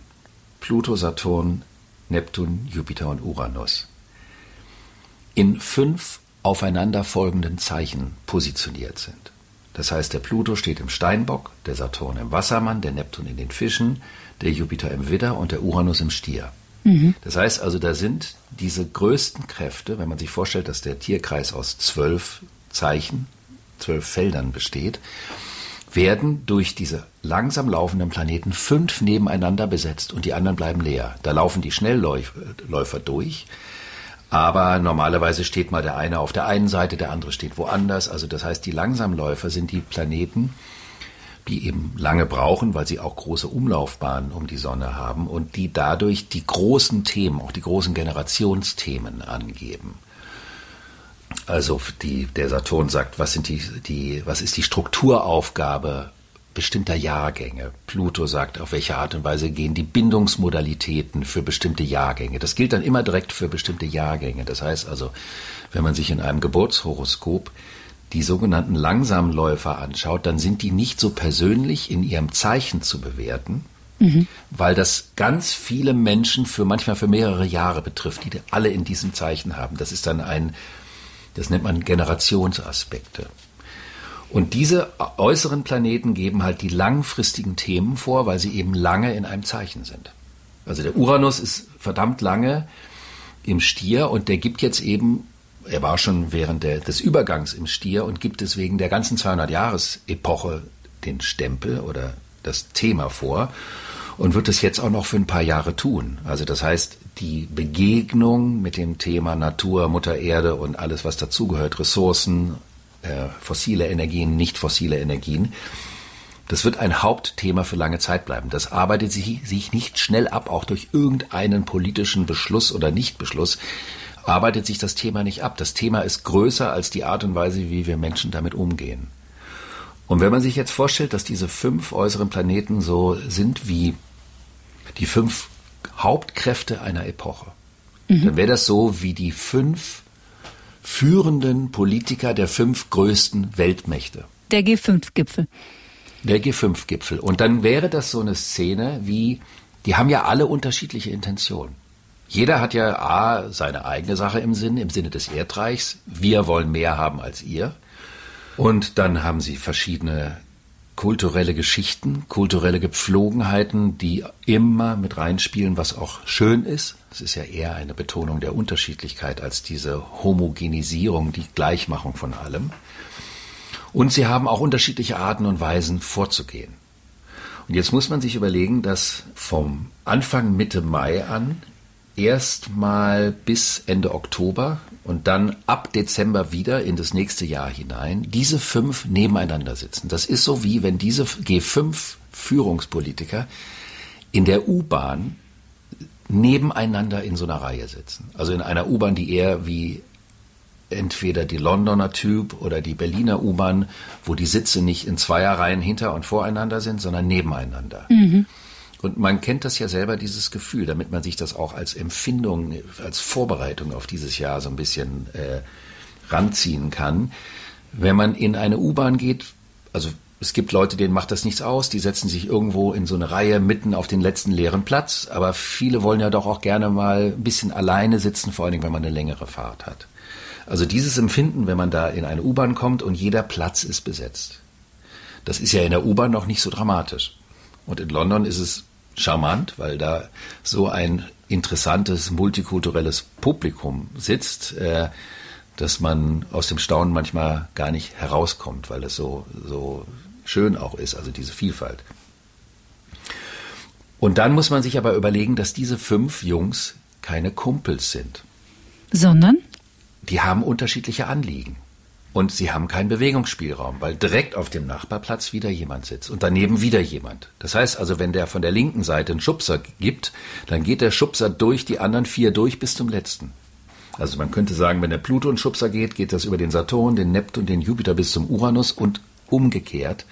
Pluto, Saturn, Neptun, Jupiter und Uranus, in fünf aufeinanderfolgenden Zeichen positioniert sind. Das heißt, der Pluto steht im Steinbock, der Saturn im Wassermann, der Neptun in den Fischen, der Jupiter im Widder und der Uranus im Stier. Mhm. Das heißt also, da sind diese größten Kräfte, wenn man sich vorstellt, dass der Tierkreis aus zwölf Zeichen, zwölf Feldern besteht, werden durch diese langsam laufenden Planeten fünf nebeneinander besetzt und die anderen bleiben leer. Da laufen die Schnellläufer durch aber normalerweise steht mal der eine auf der einen Seite, der andere steht woanders. Also das heißt, die Langsamläufer sind die Planeten, die eben lange brauchen, weil sie auch große Umlaufbahnen um die Sonne haben und die dadurch die großen Themen, auch die großen Generationsthemen angeben. Also die, der Saturn sagt, was sind die, die, was ist die Strukturaufgabe bestimmter Jahrgänge. Pluto sagt, auf welche Art und Weise gehen die Bindungsmodalitäten für bestimmte Jahrgänge. Das gilt dann immer direkt für bestimmte Jahrgänge. Das heißt also, wenn man sich in einem Geburtshoroskop die sogenannten Langsamläufer anschaut, dann sind die nicht so persönlich in ihrem Zeichen zu bewerten, mhm. weil das ganz viele Menschen für manchmal für mehrere Jahre betrifft, die alle in diesem Zeichen haben. Das ist dann ein, das nennt man Generationsaspekte. Und diese äußeren Planeten geben halt die langfristigen Themen vor, weil sie eben lange in einem Zeichen sind. Also der Uranus ist verdammt lange im Stier und der gibt jetzt eben, er war schon während der, des Übergangs im Stier und gibt deswegen der ganzen 200-Jahres-Epoche den Stempel oder das Thema vor und wird es jetzt auch noch für ein paar Jahre tun. Also das heißt, die Begegnung mit dem Thema Natur, Mutter Erde und alles, was dazugehört, Ressourcen, äh, fossile Energien, nicht fossile Energien. Das wird ein Hauptthema für lange Zeit bleiben. Das arbeitet sich, sich nicht schnell ab, auch durch irgendeinen politischen Beschluss oder Nichtbeschluss arbeitet sich das Thema nicht ab. Das Thema ist größer als die Art und Weise, wie wir Menschen damit umgehen. Und wenn man sich jetzt vorstellt, dass diese fünf äußeren Planeten so sind wie die fünf Hauptkräfte einer Epoche, mhm. dann wäre das so wie die fünf führenden Politiker der fünf größten Weltmächte. Der G5-Gipfel. Der G5-Gipfel. Und dann wäre das so eine Szene wie, die haben ja alle unterschiedliche Intentionen. Jeder hat ja A, seine eigene Sache im Sinn, im Sinne des Erdreichs. Wir wollen mehr haben als ihr. Und dann haben sie verschiedene kulturelle Geschichten, kulturelle Gepflogenheiten, die immer mit reinspielen, was auch schön ist. Es ist ja eher eine Betonung der Unterschiedlichkeit als diese Homogenisierung, die Gleichmachung von allem. Und sie haben auch unterschiedliche Arten und Weisen vorzugehen. Und jetzt muss man sich überlegen, dass vom Anfang Mitte Mai an erstmal bis Ende Oktober und dann ab Dezember wieder in das nächste Jahr hinein diese fünf nebeneinander sitzen. Das ist so wie wenn diese G5 Führungspolitiker in der U-Bahn nebeneinander in so einer Reihe sitzen. Also in einer U-Bahn, die eher wie entweder die Londoner Typ oder die Berliner U-Bahn, wo die Sitze nicht in Zweierreihen hinter und voreinander sind, sondern nebeneinander. Mhm. Und man kennt das ja selber, dieses Gefühl, damit man sich das auch als Empfindung, als Vorbereitung auf dieses Jahr so ein bisschen äh, ranziehen kann. Wenn man in eine U-Bahn geht, also es gibt Leute, denen macht das nichts aus, die setzen sich irgendwo in so eine Reihe mitten auf den letzten leeren Platz, aber viele wollen ja doch auch gerne mal ein bisschen alleine sitzen, vor allen Dingen, wenn man eine längere Fahrt hat. Also dieses Empfinden, wenn man da in eine U-Bahn kommt und jeder Platz ist besetzt. Das ist ja in der U-Bahn noch nicht so dramatisch. Und in London ist es charmant, weil da so ein interessantes, multikulturelles Publikum sitzt, äh, dass man aus dem Staunen manchmal gar nicht herauskommt, weil es so, so schön auch ist, also diese Vielfalt. Und dann muss man sich aber überlegen, dass diese fünf Jungs keine Kumpels sind. Sondern? die haben unterschiedliche Anliegen. Und sie haben keinen Bewegungsspielraum, weil direkt auf dem Nachbarplatz wieder jemand sitzt und daneben wieder jemand. Das heißt also, wenn der von der linken Seite einen Schubser gibt, dann geht der Schubser durch die anderen vier durch bis zum letzten. Also man könnte sagen, wenn der Pluto einen Schubser geht, geht das über den Saturn, den Neptun, den Jupiter bis zum Uranus und umgekehrt.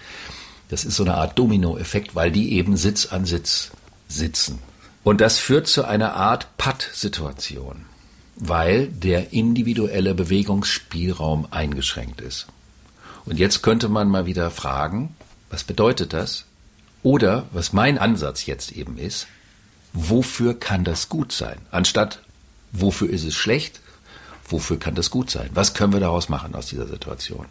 Das ist so eine Art Dominoeffekt, weil die eben Sitz an Sitz sitzen. Und das führt zu einer Art Patt-Situation weil der individuelle Bewegungsspielraum eingeschränkt ist. Und jetzt könnte man mal wieder fragen, was bedeutet das? Oder, was mein Ansatz jetzt eben ist, wofür kann das gut sein? Anstatt, wofür ist es schlecht? Wofür kann das gut sein? Was können wir daraus machen aus dieser Situation?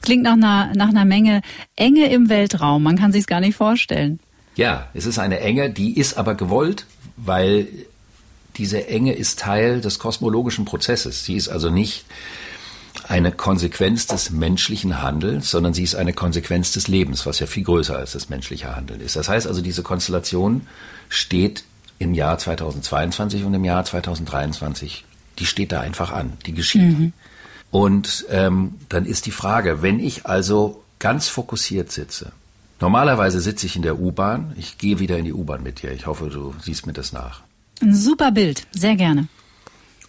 Klingt nach einer, nach einer Menge Enge im Weltraum. Man kann sich es gar nicht vorstellen. Ja, es ist eine Enge, die ist aber gewollt, weil diese Enge ist Teil des kosmologischen Prozesses. Sie ist also nicht eine Konsequenz des menschlichen Handelns, sondern sie ist eine Konsequenz des Lebens, was ja viel größer als das menschliche Handeln ist. Das heißt also, diese Konstellation steht im Jahr 2022 und im Jahr 2023, die steht da einfach an, die geschieht. Mhm. Und ähm, dann ist die Frage, wenn ich also ganz fokussiert sitze, normalerweise sitze ich in der U-Bahn, ich gehe wieder in die U-Bahn mit dir, ich hoffe, du siehst mir das nach. Ein super Bild, sehr gerne.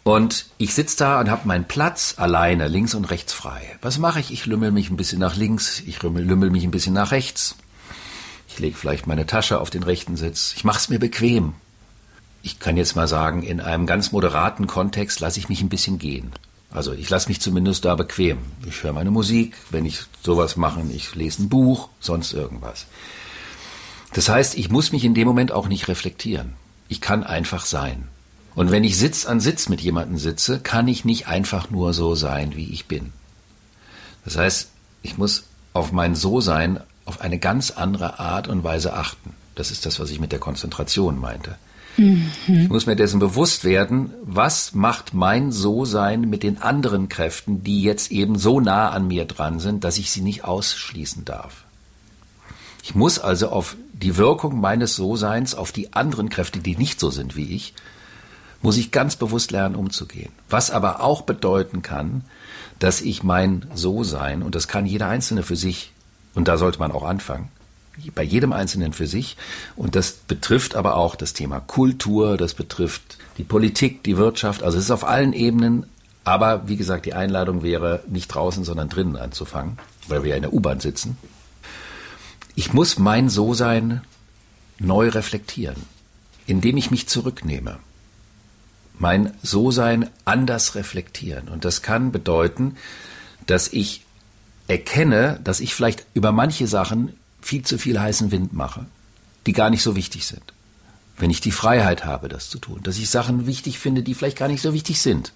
Und ich sitze da und habe meinen Platz alleine, links und rechts frei. Was mache ich? Ich lümmel mich ein bisschen nach links, ich lümmel mich ein bisschen nach rechts. Ich lege vielleicht meine Tasche auf den rechten Sitz. Ich mache es mir bequem. Ich kann jetzt mal sagen, in einem ganz moderaten Kontext lasse ich mich ein bisschen gehen. Also ich lasse mich zumindest da bequem. Ich höre meine Musik, wenn ich sowas mache, ich lese ein Buch, sonst irgendwas. Das heißt, ich muss mich in dem Moment auch nicht reflektieren. Ich kann einfach sein. Und wenn ich Sitz an Sitz mit jemandem sitze, kann ich nicht einfach nur so sein, wie ich bin. Das heißt, ich muss auf mein So-Sein auf eine ganz andere Art und Weise achten. Das ist das, was ich mit der Konzentration meinte. Mhm. Ich muss mir dessen bewusst werden, was macht mein So-Sein mit den anderen Kräften, die jetzt eben so nah an mir dran sind, dass ich sie nicht ausschließen darf. Ich muss also auf die Wirkung meines So-Seins auf die anderen Kräfte, die nicht so sind wie ich, muss ich ganz bewusst lernen, umzugehen. Was aber auch bedeuten kann, dass ich mein So-Sein, und das kann jeder Einzelne für sich, und da sollte man auch anfangen, bei jedem Einzelnen für sich, und das betrifft aber auch das Thema Kultur, das betrifft die Politik, die Wirtschaft, also es ist auf allen Ebenen, aber wie gesagt, die Einladung wäre nicht draußen, sondern drinnen anzufangen, weil wir ja in der U-Bahn sitzen ich muss mein So-Sein neu reflektieren, indem ich mich zurücknehme. Mein So-Sein anders reflektieren. Und das kann bedeuten, dass ich erkenne, dass ich vielleicht über manche Sachen viel zu viel heißen Wind mache, die gar nicht so wichtig sind. Wenn ich die Freiheit habe, das zu tun, dass ich Sachen wichtig finde, die vielleicht gar nicht so wichtig sind.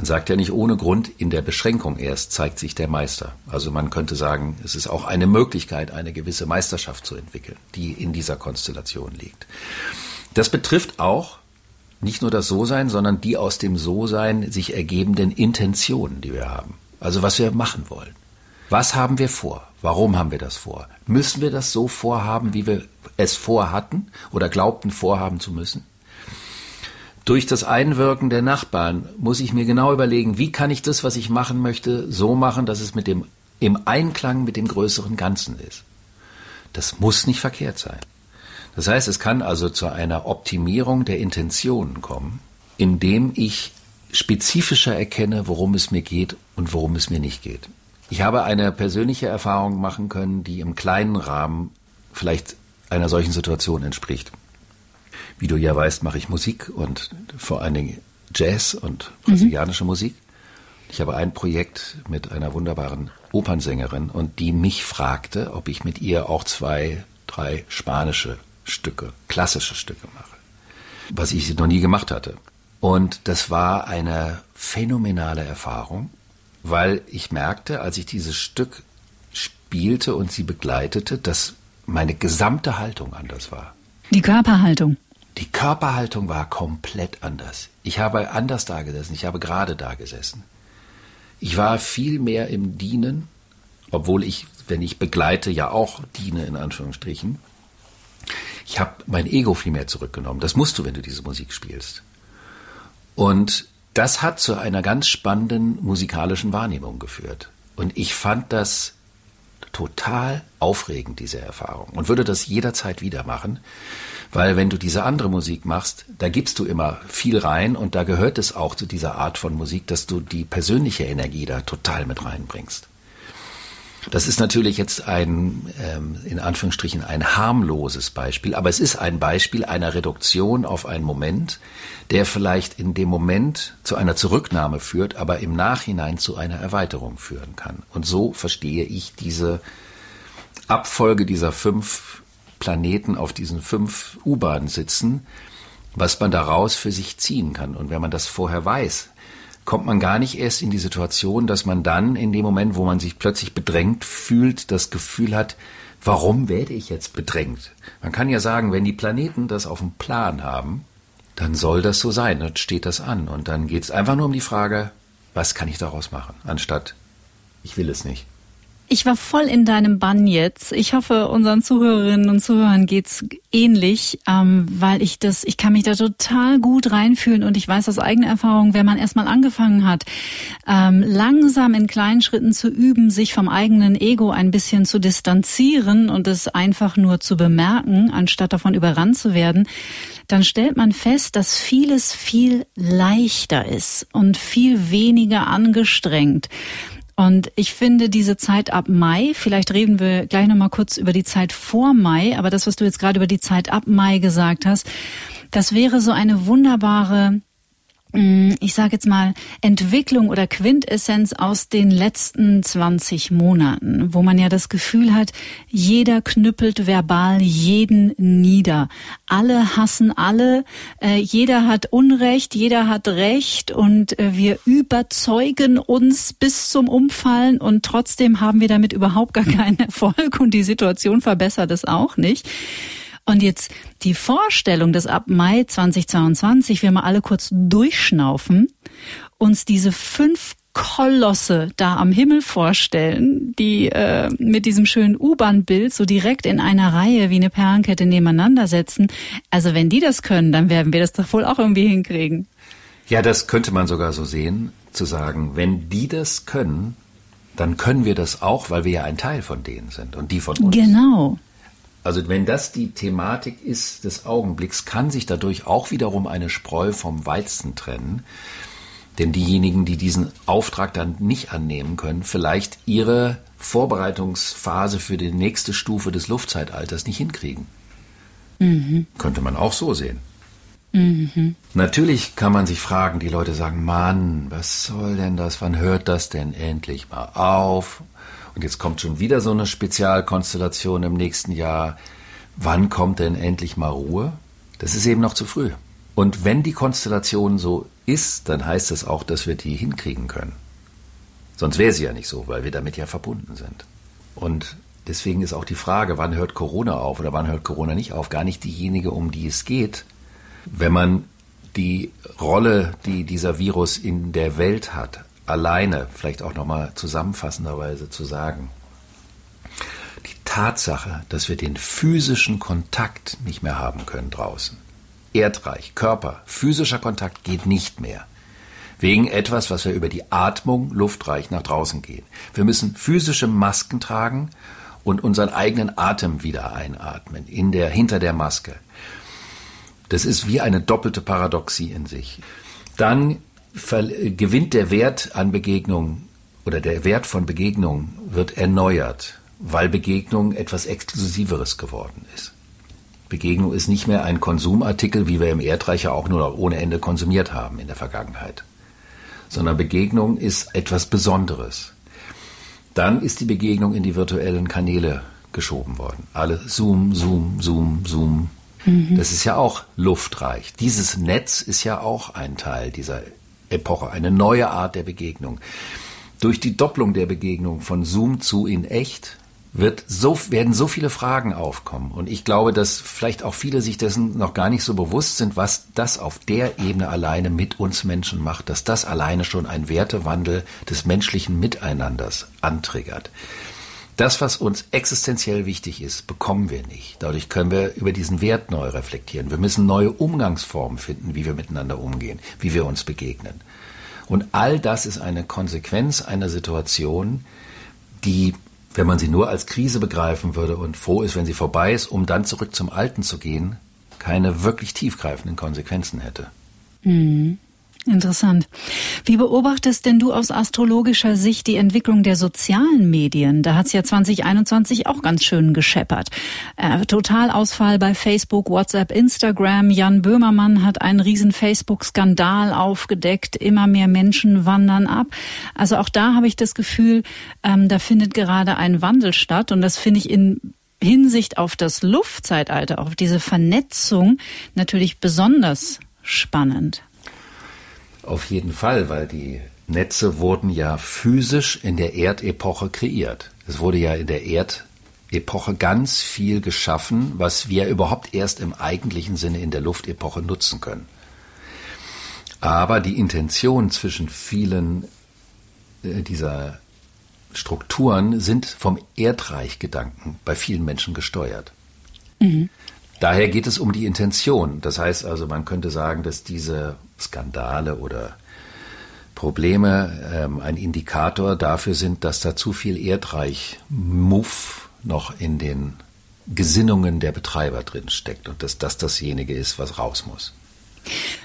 Man sagt ja nicht ohne Grund, in der Beschränkung erst zeigt sich der Meister. Also man könnte sagen, es ist auch eine Möglichkeit, eine gewisse Meisterschaft zu entwickeln, die in dieser Konstellation liegt. Das betrifft auch nicht nur das So-Sein, sondern die aus dem So-Sein sich ergebenden Intentionen, die wir haben. Also was wir machen wollen. Was haben wir vor? Warum haben wir das vor? Müssen wir das so vorhaben, wie wir es vorhatten oder glaubten vorhaben zu müssen? Durch das Einwirken der Nachbarn muss ich mir genau überlegen, wie kann ich das, was ich machen möchte, so machen, dass es mit dem, im Einklang mit dem größeren Ganzen ist. Das muss nicht verkehrt sein. Das heißt, es kann also zu einer Optimierung der Intentionen kommen, indem ich spezifischer erkenne, worum es mir geht und worum es mir nicht geht. Ich habe eine persönliche Erfahrung machen können, die im kleinen Rahmen vielleicht einer solchen Situation entspricht. Wie du ja weißt, mache ich Musik und vor allen Dingen Jazz und brasilianische mhm. Musik. Ich habe ein Projekt mit einer wunderbaren Opernsängerin und die mich fragte, ob ich mit ihr auch zwei, drei spanische Stücke, klassische Stücke mache, was ich noch nie gemacht hatte. Und das war eine phänomenale Erfahrung, weil ich merkte, als ich dieses Stück spielte und sie begleitete, dass meine gesamte Haltung anders war. Die Körperhaltung. Die Körperhaltung war komplett anders. Ich habe anders da gesessen, ich habe gerade da gesessen. Ich war viel mehr im Dienen, obwohl ich, wenn ich begleite, ja auch diene, in Anführungsstrichen. Ich habe mein Ego viel mehr zurückgenommen. Das musst du, wenn du diese Musik spielst. Und das hat zu einer ganz spannenden musikalischen Wahrnehmung geführt. Und ich fand das total aufregend, diese Erfahrung. Und würde das jederzeit wieder machen. Weil wenn du diese andere Musik machst, da gibst du immer viel rein und da gehört es auch zu dieser Art von Musik, dass du die persönliche Energie da total mit reinbringst. Das ist natürlich jetzt ein, ähm, in Anführungsstrichen, ein harmloses Beispiel, aber es ist ein Beispiel einer Reduktion auf einen Moment, der vielleicht in dem Moment zu einer Zurücknahme führt, aber im Nachhinein zu einer Erweiterung führen kann. Und so verstehe ich diese Abfolge dieser fünf Planeten auf diesen fünf U-Bahnen sitzen, was man daraus für sich ziehen kann. Und wenn man das vorher weiß, kommt man gar nicht erst in die Situation, dass man dann in dem Moment, wo man sich plötzlich bedrängt fühlt, das Gefühl hat, warum werde ich jetzt bedrängt? Man kann ja sagen, wenn die Planeten das auf dem Plan haben, dann soll das so sein, dann steht das an. Und dann geht es einfach nur um die Frage, was kann ich daraus machen, anstatt ich will es nicht. Ich war voll in deinem Bann jetzt. Ich hoffe, unseren Zuhörerinnen und Zuhörern geht's ähnlich, ähm, weil ich das, ich kann mich da total gut reinfühlen und ich weiß aus eigener Erfahrung, wenn man erstmal angefangen hat, ähm, langsam in kleinen Schritten zu üben, sich vom eigenen Ego ein bisschen zu distanzieren und es einfach nur zu bemerken, anstatt davon überrannt zu werden, dann stellt man fest, dass vieles viel leichter ist und viel weniger angestrengt. Und ich finde diese Zeit ab Mai, vielleicht reden wir gleich nochmal kurz über die Zeit vor Mai, aber das, was du jetzt gerade über die Zeit ab Mai gesagt hast, das wäre so eine wunderbare ich sage jetzt mal, Entwicklung oder Quintessenz aus den letzten 20 Monaten, wo man ja das Gefühl hat, jeder knüppelt verbal jeden nieder. Alle hassen alle, äh, jeder hat Unrecht, jeder hat Recht und äh, wir überzeugen uns bis zum Umfallen und trotzdem haben wir damit überhaupt gar keinen Erfolg und die Situation verbessert es auch nicht. Und jetzt die Vorstellung, dass ab Mai 2022 wir mal alle kurz durchschnaufen, uns diese fünf Kolosse da am Himmel vorstellen, die äh, mit diesem schönen U-Bahn-Bild so direkt in einer Reihe wie eine Perlenkette nebeneinander setzen. Also wenn die das können, dann werden wir das doch wohl auch irgendwie hinkriegen. Ja, das könnte man sogar so sehen, zu sagen, wenn die das können, dann können wir das auch, weil wir ja ein Teil von denen sind und die von uns. Genau. Also wenn das die Thematik ist des Augenblicks, kann sich dadurch auch wiederum eine Spreu vom Weizen trennen. Denn diejenigen, die diesen Auftrag dann nicht annehmen können, vielleicht ihre Vorbereitungsphase für die nächste Stufe des Luftzeitalters nicht hinkriegen. Mhm. Könnte man auch so sehen. Mhm. Natürlich kann man sich fragen, die Leute sagen, Mann, was soll denn das? Wann hört das denn endlich mal auf? Und jetzt kommt schon wieder so eine Spezialkonstellation im nächsten Jahr. Wann kommt denn endlich mal Ruhe? Das ist eben noch zu früh. Und wenn die Konstellation so ist, dann heißt das auch, dass wir die hinkriegen können. Sonst wäre sie ja nicht so, weil wir damit ja verbunden sind. Und deswegen ist auch die Frage, wann hört Corona auf oder wann hört Corona nicht auf, gar nicht diejenige, um die es geht. Wenn man die Rolle, die dieser Virus in der Welt hat, alleine, vielleicht auch nochmal zusammenfassenderweise zu sagen, die Tatsache, dass wir den physischen Kontakt nicht mehr haben können draußen. Erdreich, Körper, physischer Kontakt geht nicht mehr. Wegen etwas, was wir über die Atmung luftreich nach draußen gehen. Wir müssen physische Masken tragen und unseren eigenen Atem wieder einatmen, in der, hinter der Maske. Das ist wie eine doppelte Paradoxie in sich. Dann gewinnt der Wert an Begegnungen oder der Wert von Begegnungen wird erneuert, weil Begegnung etwas Exklusiveres geworden ist. Begegnung ist nicht mehr ein Konsumartikel, wie wir im Erdreich ja auch nur noch ohne Ende konsumiert haben in der Vergangenheit, sondern Begegnung ist etwas Besonderes. Dann ist die Begegnung in die virtuellen Kanäle geschoben worden. Alle Zoom, Zoom, Zoom, Zoom. Mhm. Das ist ja auch luftreich. Dieses Netz ist ja auch ein Teil dieser Epoche, eine neue Art der Begegnung. Durch die Doppelung der Begegnung von Zoom zu in echt wird so, werden so viele Fragen aufkommen. Und ich glaube, dass vielleicht auch viele sich dessen noch gar nicht so bewusst sind, was das auf der Ebene alleine mit uns Menschen macht, dass das alleine schon ein Wertewandel des menschlichen Miteinanders antriggert. Das, was uns existenziell wichtig ist, bekommen wir nicht. Dadurch können wir über diesen Wert neu reflektieren. Wir müssen neue Umgangsformen finden, wie wir miteinander umgehen, wie wir uns begegnen. Und all das ist eine Konsequenz einer Situation, die, wenn man sie nur als Krise begreifen würde und froh ist, wenn sie vorbei ist, um dann zurück zum Alten zu gehen, keine wirklich tiefgreifenden Konsequenzen hätte. Mhm. Interessant. Wie beobachtest denn du aus astrologischer Sicht die Entwicklung der sozialen Medien? Da hat es ja 2021 auch ganz schön gescheppert. Äh, Totalausfall bei Facebook, WhatsApp, Instagram. Jan Böhmermann hat einen riesen Facebook-Skandal aufgedeckt. Immer mehr Menschen wandern ab. Also auch da habe ich das Gefühl, ähm, da findet gerade ein Wandel statt. Und das finde ich in Hinsicht auf das Luftzeitalter, auf diese Vernetzung natürlich besonders spannend. Auf jeden Fall, weil die Netze wurden ja physisch in der Erdepoche kreiert. Es wurde ja in der Erdepoche ganz viel geschaffen, was wir überhaupt erst im eigentlichen Sinne in der Luftepoche nutzen können. Aber die Intention zwischen vielen äh, dieser Strukturen sind vom Erdreichgedanken bei vielen Menschen gesteuert. Mhm. Daher geht es um die Intention. Das heißt also, man könnte sagen, dass diese Skandale oder Probleme ähm, ein Indikator dafür sind, dass da zu viel Erdreich-Muff noch in den Gesinnungen der Betreiber drin steckt und dass das dasjenige ist, was raus muss.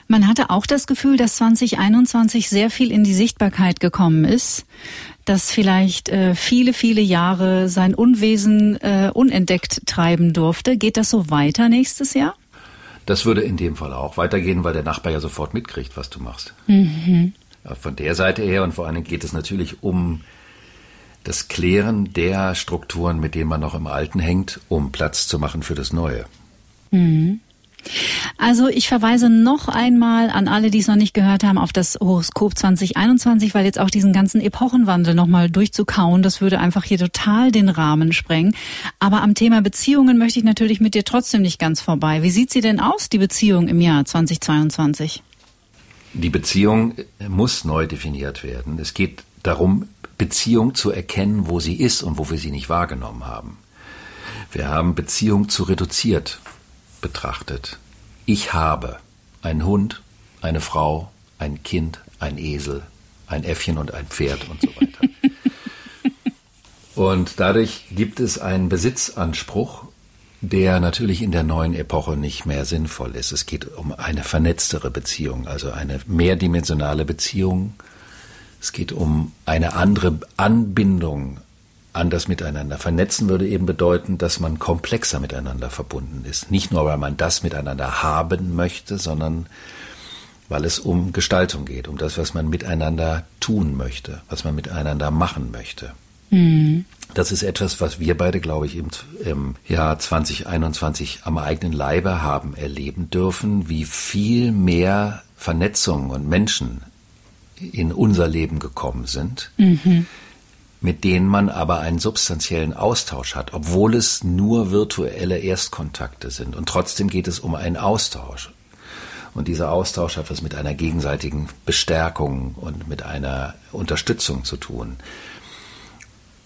Man hatte auch das Gefühl, dass 2021 sehr viel in die Sichtbarkeit gekommen ist, dass vielleicht äh, viele, viele Jahre sein Unwesen äh, unentdeckt treiben durfte. Geht das so weiter nächstes Jahr? Das würde in dem Fall auch weitergehen, weil der Nachbar ja sofort mitkriegt, was du machst. Mhm. Von der Seite her und vor allen Dingen geht es natürlich um das Klären der Strukturen, mit denen man noch im Alten hängt, um Platz zu machen für das Neue. Mhm. Also ich verweise noch einmal an alle, die es noch nicht gehört haben, auf das Horoskop 2021, weil jetzt auch diesen ganzen Epochenwandel nochmal durchzukauen, das würde einfach hier total den Rahmen sprengen. Aber am Thema Beziehungen möchte ich natürlich mit dir trotzdem nicht ganz vorbei. Wie sieht sie denn aus, die Beziehung im Jahr 2022? Die Beziehung muss neu definiert werden. Es geht darum, Beziehung zu erkennen, wo sie ist und wo wir sie nicht wahrgenommen haben. Wir haben Beziehung zu reduziert betrachtet. Ich habe einen Hund, eine Frau, ein Kind, ein Esel, ein Äffchen und ein Pferd und so weiter. und dadurch gibt es einen Besitzanspruch, der natürlich in der neuen Epoche nicht mehr sinnvoll ist. Es geht um eine vernetztere Beziehung, also eine mehrdimensionale Beziehung. Es geht um eine andere Anbindung anders miteinander. Vernetzen würde eben bedeuten, dass man komplexer miteinander verbunden ist. Nicht nur, weil man das miteinander haben möchte, sondern weil es um Gestaltung geht, um das, was man miteinander tun möchte, was man miteinander machen möchte. Mhm. Das ist etwas, was wir beide, glaube ich, im, im Jahr 2021 am eigenen Leibe haben erleben dürfen, wie viel mehr Vernetzung und Menschen in unser Leben gekommen sind. Mhm mit denen man aber einen substanziellen Austausch hat, obwohl es nur virtuelle Erstkontakte sind. Und trotzdem geht es um einen Austausch. Und dieser Austausch hat was mit einer gegenseitigen Bestärkung und mit einer Unterstützung zu tun.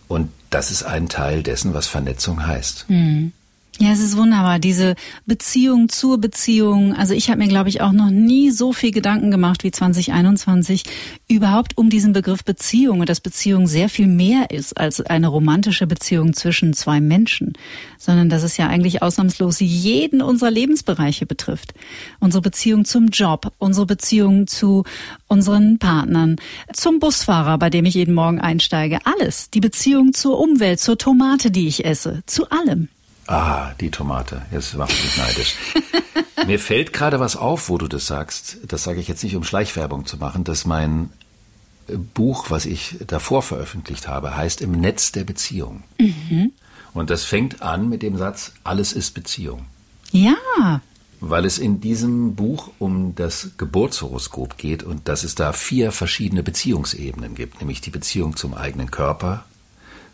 Und das ist ein Teil dessen, was Vernetzung heißt. Mhm. Ja, es ist wunderbar, diese Beziehung zur Beziehung. Also ich habe mir, glaube ich, auch noch nie so viel Gedanken gemacht wie 2021 überhaupt um diesen Begriff Beziehung und dass Beziehung sehr viel mehr ist als eine romantische Beziehung zwischen zwei Menschen, sondern dass es ja eigentlich ausnahmslos jeden unserer Lebensbereiche betrifft. Unsere Beziehung zum Job, unsere Beziehung zu unseren Partnern, zum Busfahrer, bei dem ich jeden Morgen einsteige, alles. Die Beziehung zur Umwelt, zur Tomate, die ich esse, zu allem. Ah, die Tomate. Jetzt macht mich neidisch. Mir fällt gerade was auf, wo du das sagst. Das sage ich jetzt nicht, um Schleichwerbung zu machen, dass mein Buch, was ich davor veröffentlicht habe, heißt Im Netz der Beziehung. Mhm. Und das fängt an mit dem Satz, alles ist Beziehung. Ja. Weil es in diesem Buch um das Geburtshoroskop geht und dass es da vier verschiedene Beziehungsebenen gibt, nämlich die Beziehung zum eigenen Körper,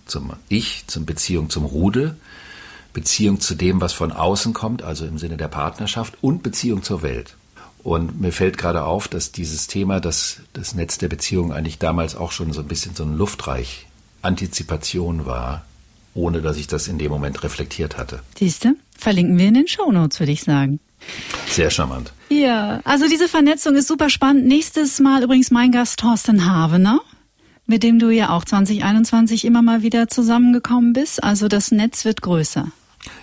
zum Ich, zum Beziehung zum Rudel, Beziehung zu dem, was von außen kommt, also im Sinne der Partnerschaft und Beziehung zur Welt. Und mir fällt gerade auf, dass dieses Thema, das, das Netz der Beziehung eigentlich damals auch schon so ein bisschen so ein Luftreich Antizipation war ohne dass ich das in dem Moment reflektiert hatte. Siehste, verlinken wir in den Shownotes, würde ich sagen. Sehr charmant. Ja, also diese Vernetzung ist super spannend. Nächstes Mal übrigens mein Gast Thorsten Havener, mit dem du ja auch 2021 immer mal wieder zusammengekommen bist. Also das Netz wird größer.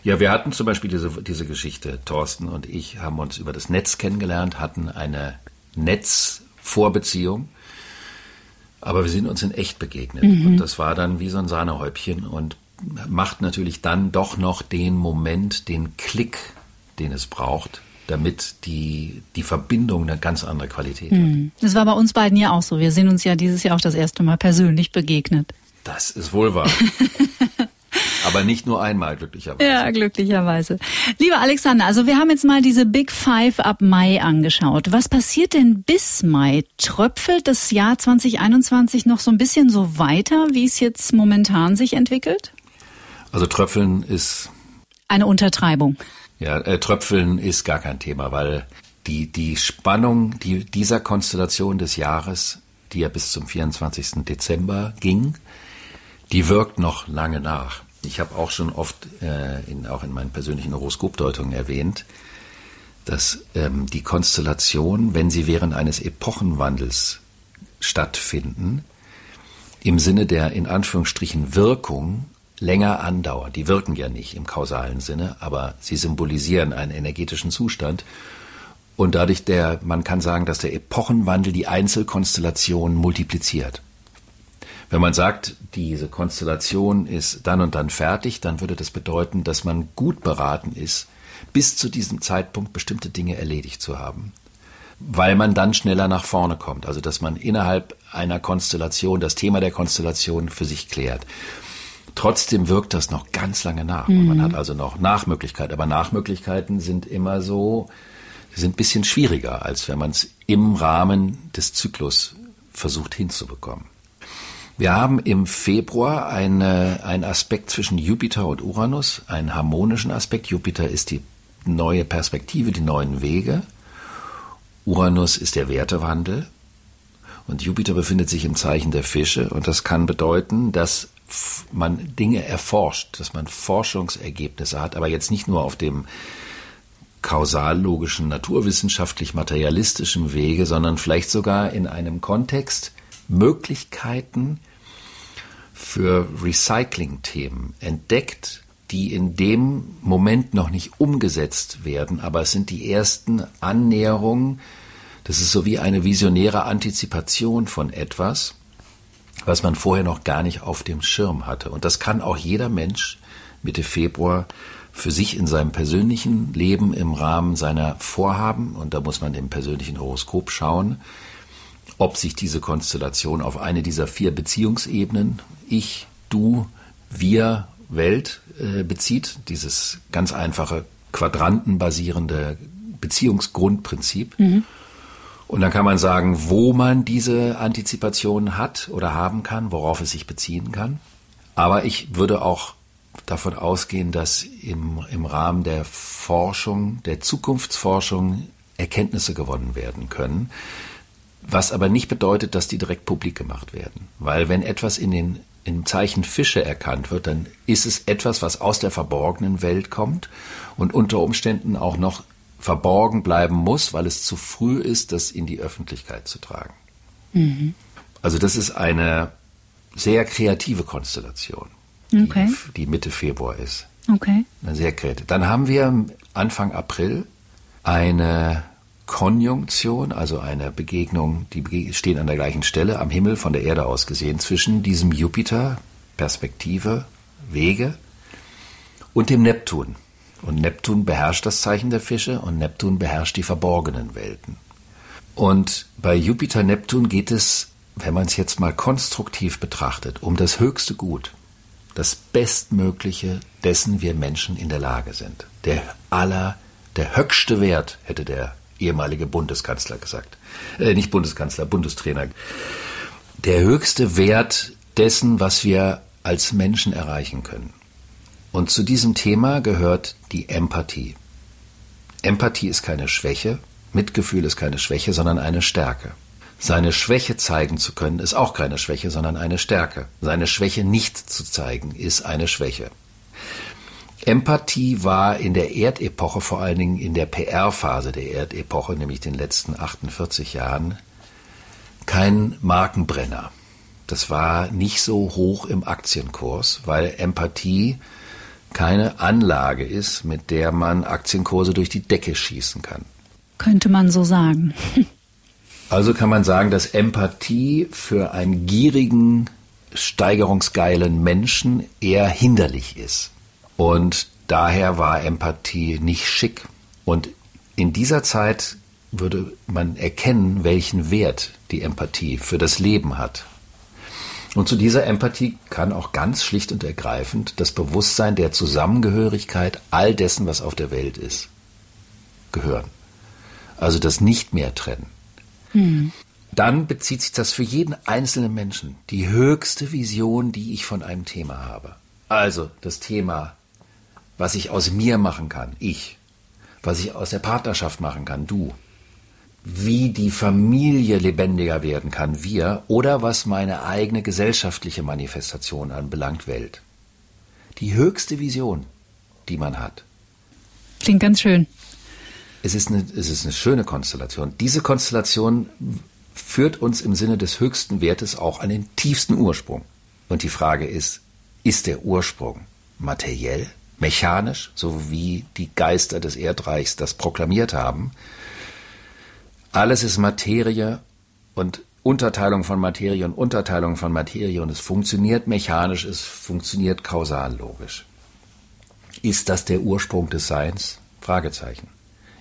Ja, wir hatten zum Beispiel diese, diese Geschichte. Thorsten und ich haben uns über das Netz kennengelernt, hatten eine Netzvorbeziehung, aber wir sind uns in echt begegnet. Mhm. Und das war dann wie so ein Sahnehäubchen und macht natürlich dann doch noch den Moment, den Klick, den es braucht, damit die, die Verbindung eine ganz andere Qualität mhm. hat. Das war bei uns beiden ja auch so. Wir sind uns ja dieses Jahr auch das erste Mal persönlich begegnet. Das ist wohl wahr. Aber nicht nur einmal, glücklicherweise. Ja, glücklicherweise. Lieber Alexander, also wir haben jetzt mal diese Big Five ab Mai angeschaut. Was passiert denn bis Mai? Tröpfelt das Jahr 2021 noch so ein bisschen so weiter, wie es jetzt momentan sich entwickelt? Also Tröpfeln ist... Eine Untertreibung. Ja, äh, Tröpfeln ist gar kein Thema, weil die, die Spannung die, dieser Konstellation des Jahres, die ja bis zum 24. Dezember ging, die wirkt noch lange nach. Ich habe auch schon oft, äh, in, auch in meinen persönlichen Horoskopdeutungen erwähnt, dass ähm, die Konstellation, wenn sie während eines Epochenwandels stattfinden, im Sinne der in Anführungsstrichen Wirkung länger andauert. Die wirken ja nicht im kausalen Sinne, aber sie symbolisieren einen energetischen Zustand. Und dadurch der, man kann sagen, dass der Epochenwandel die Einzelkonstellation multipliziert. Wenn man sagt, diese Konstellation ist dann und dann fertig, dann würde das bedeuten, dass man gut beraten ist, bis zu diesem Zeitpunkt bestimmte Dinge erledigt zu haben. Weil man dann schneller nach vorne kommt. Also, dass man innerhalb einer Konstellation das Thema der Konstellation für sich klärt. Trotzdem wirkt das noch ganz lange nach. Mhm. Man hat also noch Nachmöglichkeiten. Aber Nachmöglichkeiten sind immer so, sind ein bisschen schwieriger, als wenn man es im Rahmen des Zyklus versucht hinzubekommen. Wir haben im Februar eine, einen Aspekt zwischen Jupiter und Uranus, einen harmonischen Aspekt. Jupiter ist die neue Perspektive, die neuen Wege. Uranus ist der Wertewandel. Und Jupiter befindet sich im Zeichen der Fische. Und das kann bedeuten, dass man Dinge erforscht, dass man Forschungsergebnisse hat, aber jetzt nicht nur auf dem kausallogischen, naturwissenschaftlich-materialistischen Wege, sondern vielleicht sogar in einem Kontext, Möglichkeiten für Recycling-Themen entdeckt, die in dem Moment noch nicht umgesetzt werden, aber es sind die ersten Annäherungen. Das ist so wie eine visionäre Antizipation von etwas, was man vorher noch gar nicht auf dem Schirm hatte. Und das kann auch jeder Mensch Mitte Februar für sich in seinem persönlichen Leben im Rahmen seiner Vorhaben, und da muss man im persönlichen Horoskop schauen, ob sich diese Konstellation auf eine dieser vier Beziehungsebenen, ich, du, wir, Welt, äh, bezieht, dieses ganz einfache quadrantenbasierende Beziehungsgrundprinzip. Mhm. Und dann kann man sagen, wo man diese Antizipation hat oder haben kann, worauf es sich beziehen kann. Aber ich würde auch davon ausgehen, dass im, im Rahmen der Forschung, der Zukunftsforschung Erkenntnisse gewonnen werden können, was aber nicht bedeutet, dass die direkt publik gemacht werden. Weil wenn etwas in den im Zeichen Fische erkannt wird, dann ist es etwas, was aus der verborgenen Welt kommt und unter Umständen auch noch verborgen bleiben muss, weil es zu früh ist, das in die Öffentlichkeit zu tragen. Mhm. Also das ist eine sehr kreative Konstellation, okay. die, die, Mitte Februar ist. Okay. Eine sehr kreativ. Dann haben wir Anfang April eine Konjunktion, also eine Begegnung, die stehen an der gleichen Stelle am Himmel von der Erde aus gesehen, zwischen diesem Jupiter, Perspektive, Wege, und dem Neptun. Und Neptun beherrscht das Zeichen der Fische und Neptun beherrscht die verborgenen Welten. Und bei Jupiter-Neptun geht es, wenn man es jetzt mal konstruktiv betrachtet, um das höchste Gut, das Bestmögliche, dessen wir Menschen in der Lage sind. Der aller, der höchste Wert, hätte der ehemalige Bundeskanzler gesagt. Äh, nicht Bundeskanzler, Bundestrainer. Der höchste Wert dessen, was wir als Menschen erreichen können. Und zu diesem Thema gehört die Empathie. Empathie ist keine Schwäche, Mitgefühl ist keine Schwäche, sondern eine Stärke. Seine Schwäche zeigen zu können, ist auch keine Schwäche, sondern eine Stärke. Seine Schwäche nicht zu zeigen, ist eine Schwäche. Empathie war in der Erdepoche, vor allen Dingen in der PR-Phase der Erdepoche, nämlich den letzten 48 Jahren, kein Markenbrenner. Das war nicht so hoch im Aktienkurs, weil Empathie keine Anlage ist, mit der man Aktienkurse durch die Decke schießen kann. Könnte man so sagen. Also kann man sagen, dass Empathie für einen gierigen, steigerungsgeilen Menschen eher hinderlich ist. Und daher war Empathie nicht schick. Und in dieser Zeit würde man erkennen, welchen Wert die Empathie für das Leben hat. Und zu dieser Empathie kann auch ganz schlicht und ergreifend das Bewusstsein der Zusammengehörigkeit all dessen, was auf der Welt ist, gehören. Also das nicht mehr trennen. Hm. Dann bezieht sich das für jeden einzelnen Menschen die höchste Vision, die ich von einem Thema habe. Also das Thema, was ich aus mir machen kann, ich, was ich aus der Partnerschaft machen kann, du, wie die Familie lebendiger werden kann, wir, oder was meine eigene gesellschaftliche Manifestation anbelangt, Welt. Die höchste Vision, die man hat. Klingt ganz schön. Es ist, eine, es ist eine schöne Konstellation. Diese Konstellation führt uns im Sinne des höchsten Wertes auch an den tiefsten Ursprung. Und die Frage ist, ist der Ursprung materiell, mechanisch, so wie die Geister des Erdreichs das proklamiert haben? Alles ist Materie und Unterteilung von Materie und Unterteilung von Materie und es funktioniert mechanisch, es funktioniert kausal logisch. Ist das der Ursprung des Seins? Fragezeichen.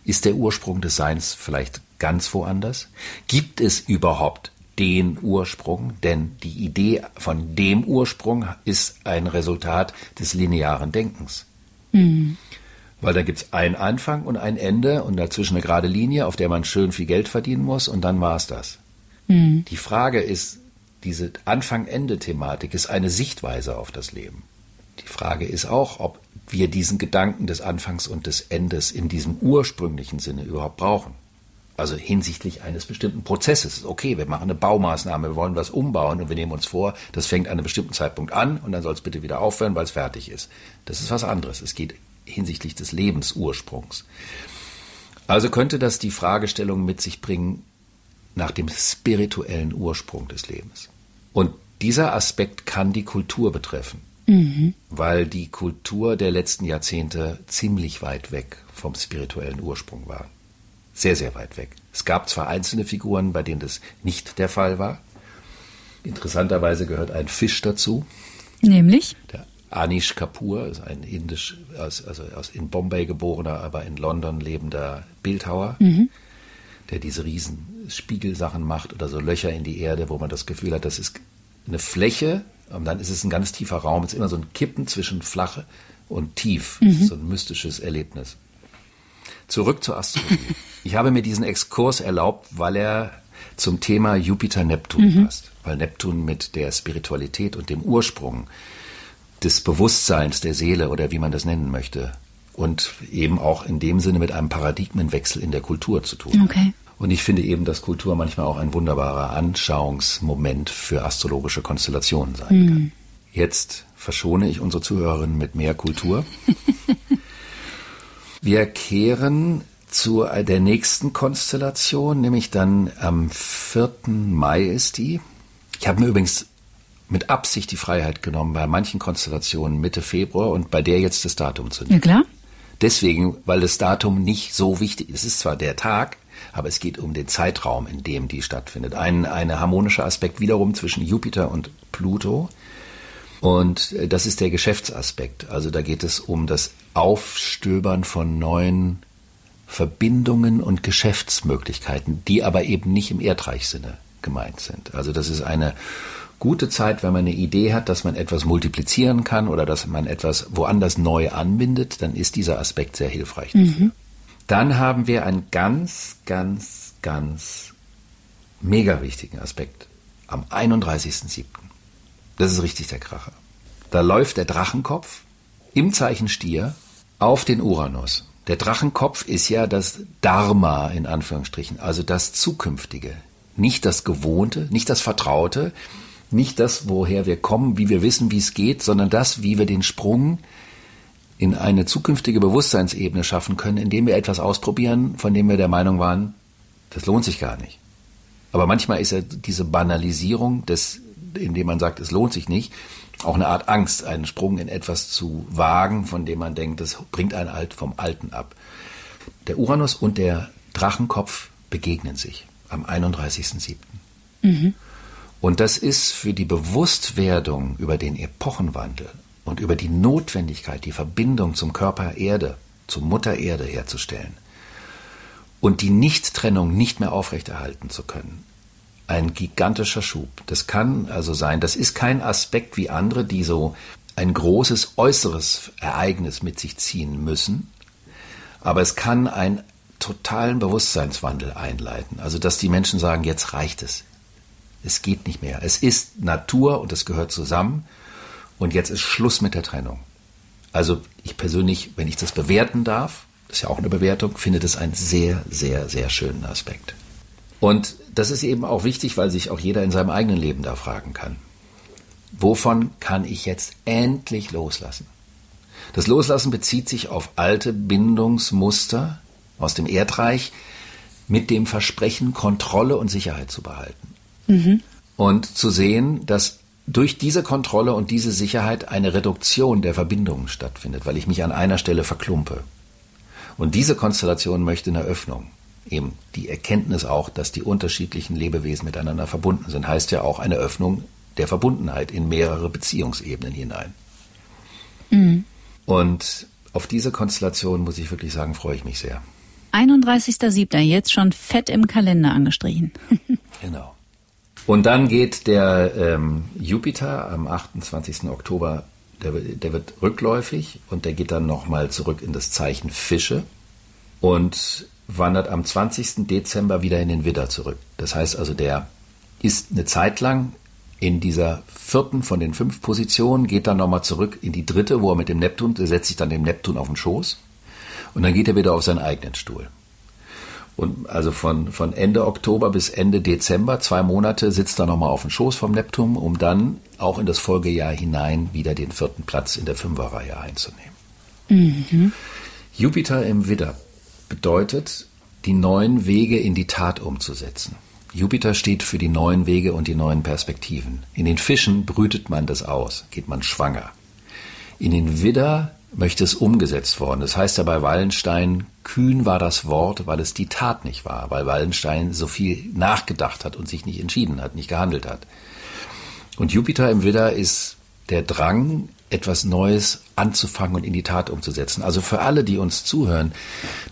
Ist der Ursprung des Seins vielleicht ganz woanders? Gibt es überhaupt den Ursprung? Denn die Idee von dem Ursprung ist ein Resultat des linearen Denkens. Mhm. Weil da gibt es einen Anfang und ein Ende und dazwischen eine gerade Linie, auf der man schön viel Geld verdienen muss und dann war es das. Mhm. Die Frage ist, diese Anfang-Ende-Thematik ist eine Sichtweise auf das Leben. Die Frage ist auch, ob wir diesen Gedanken des Anfangs und des Endes in diesem ursprünglichen Sinne überhaupt brauchen. Also hinsichtlich eines bestimmten Prozesses. Okay, wir machen eine Baumaßnahme, wir wollen was umbauen und wir nehmen uns vor, das fängt an einem bestimmten Zeitpunkt an und dann soll es bitte wieder aufhören, weil es fertig ist. Das ist was anderes. Es geht hinsichtlich des Lebensursprungs. Also könnte das die Fragestellung mit sich bringen nach dem spirituellen Ursprung des Lebens. Und dieser Aspekt kann die Kultur betreffen mhm. weil die Kultur der letzten Jahrzehnte ziemlich weit weg vom spirituellen Ursprung war. Sehr, sehr weit weg. Es gab zwar einzelne Figuren, bei denen das nicht der Fall war. Interessanterweise gehört ein Fisch dazu. Nämlich? Der Anish Kapoor ist ein indisch, also aus in Bombay geborener, aber in London lebender Bildhauer, mhm. der diese riesen Spiegelsachen macht oder so Löcher in die Erde, wo man das Gefühl hat, das ist eine Fläche, und dann ist es ein ganz tiefer Raum. Es ist immer so ein Kippen zwischen flache und tief. Mhm. So ein mystisches Erlebnis. Zurück zur Astrologie. ich habe mir diesen Exkurs erlaubt, weil er zum Thema Jupiter-Neptun mhm. passt. Weil Neptun mit der Spiritualität und dem Ursprung des Bewusstseins der Seele oder wie man das nennen möchte und eben auch in dem Sinne mit einem Paradigmenwechsel in der Kultur zu tun. Okay. Und ich finde eben, dass Kultur manchmal auch ein wunderbarer Anschauungsmoment für astrologische Konstellationen sein mhm. kann. Jetzt verschone ich unsere Zuhörerinnen mit mehr Kultur. Wir kehren zu der nächsten Konstellation, nämlich dann am 4. Mai ist die. Ich habe mir übrigens mit Absicht die Freiheit genommen, bei manchen Konstellationen Mitte Februar und bei der jetzt das Datum zu nehmen. Ja, klar. Deswegen, weil das Datum nicht so wichtig ist. Es ist zwar der Tag, aber es geht um den Zeitraum, in dem die stattfindet. Ein, ein harmonischer Aspekt wiederum zwischen Jupiter und Pluto. Und äh, das ist der Geschäftsaspekt. Also da geht es um das Aufstöbern von neuen Verbindungen und Geschäftsmöglichkeiten, die aber eben nicht im Erdreichsinne gemeint sind. Also das ist eine gute Zeit, wenn man eine Idee hat, dass man etwas multiplizieren kann oder dass man etwas woanders neu anbindet, dann ist dieser Aspekt sehr hilfreich dafür. Mhm. Dann haben wir einen ganz, ganz, ganz mega wichtigen Aspekt am 31.07. Das ist richtig der Kracher. Da läuft der Drachenkopf im Zeichen Stier auf den Uranus. Der Drachenkopf ist ja das Dharma in Anführungsstrichen, also das Zukünftige. Nicht das Gewohnte, nicht das Vertraute, nicht das, woher wir kommen, wie wir wissen, wie es geht, sondern das, wie wir den Sprung in eine zukünftige Bewusstseinsebene schaffen können, indem wir etwas ausprobieren, von dem wir der Meinung waren, das lohnt sich gar nicht. Aber manchmal ist ja diese Banalisierung des, indem man sagt, es lohnt sich nicht, auch eine Art Angst, einen Sprung in etwas zu wagen, von dem man denkt, das bringt einen alt vom Alten ab. Der Uranus und der Drachenkopf begegnen sich am 31.07. Mhm. Und das ist für die Bewusstwerdung über den Epochenwandel und über die Notwendigkeit, die Verbindung zum Körper Erde, zur Mutter Erde herzustellen und die Nichttrennung nicht mehr aufrechterhalten zu können, ein gigantischer Schub. Das kann also sein, das ist kein Aspekt wie andere, die so ein großes äußeres Ereignis mit sich ziehen müssen, aber es kann einen totalen Bewusstseinswandel einleiten. Also, dass die Menschen sagen, jetzt reicht es. Es geht nicht mehr. Es ist Natur und es gehört zusammen. Und jetzt ist Schluss mit der Trennung. Also ich persönlich, wenn ich das bewerten darf, das ist ja auch eine Bewertung, finde das einen sehr, sehr, sehr schönen Aspekt. Und das ist eben auch wichtig, weil sich auch jeder in seinem eigenen Leben da fragen kann. Wovon kann ich jetzt endlich loslassen? Das Loslassen bezieht sich auf alte Bindungsmuster aus dem Erdreich mit dem Versprechen, Kontrolle und Sicherheit zu behalten. Mhm. Und zu sehen, dass durch diese Kontrolle und diese Sicherheit eine Reduktion der Verbindungen stattfindet, weil ich mich an einer Stelle verklumpe. Und diese Konstellation möchte eine Öffnung. Eben die Erkenntnis auch, dass die unterschiedlichen Lebewesen miteinander verbunden sind, heißt ja auch eine Öffnung der Verbundenheit in mehrere Beziehungsebenen hinein. Mhm. Und auf diese Konstellation, muss ich wirklich sagen, freue ich mich sehr. 31.07. jetzt schon fett im Kalender angestrichen. genau. Und dann geht der ähm, Jupiter am 28. Oktober, der, der wird rückläufig und der geht dann nochmal zurück in das Zeichen Fische und wandert am 20. Dezember wieder in den Widder zurück. Das heißt also, der ist eine Zeit lang in dieser vierten von den fünf Positionen, geht dann nochmal zurück in die dritte, wo er mit dem Neptun, der setzt sich dann dem Neptun auf den Schoß und dann geht er wieder auf seinen eigenen Stuhl. Und also von, von Ende Oktober bis Ende Dezember, zwei Monate, sitzt er nochmal auf dem Schoß vom Neptun, um dann auch in das Folgejahr hinein wieder den vierten Platz in der Fünferreihe einzunehmen. Mhm. Jupiter im Widder bedeutet, die neuen Wege in die Tat umzusetzen. Jupiter steht für die neuen Wege und die neuen Perspektiven. In den Fischen brütet man das aus, geht man schwanger. In den Widder möchte es umgesetzt worden. Das heißt ja bei Wallenstein, kühn war das Wort, weil es die Tat nicht war, weil Wallenstein so viel nachgedacht hat und sich nicht entschieden hat, nicht gehandelt hat. Und Jupiter im Widder ist der Drang, etwas Neues anzufangen und in die Tat umzusetzen. Also für alle, die uns zuhören,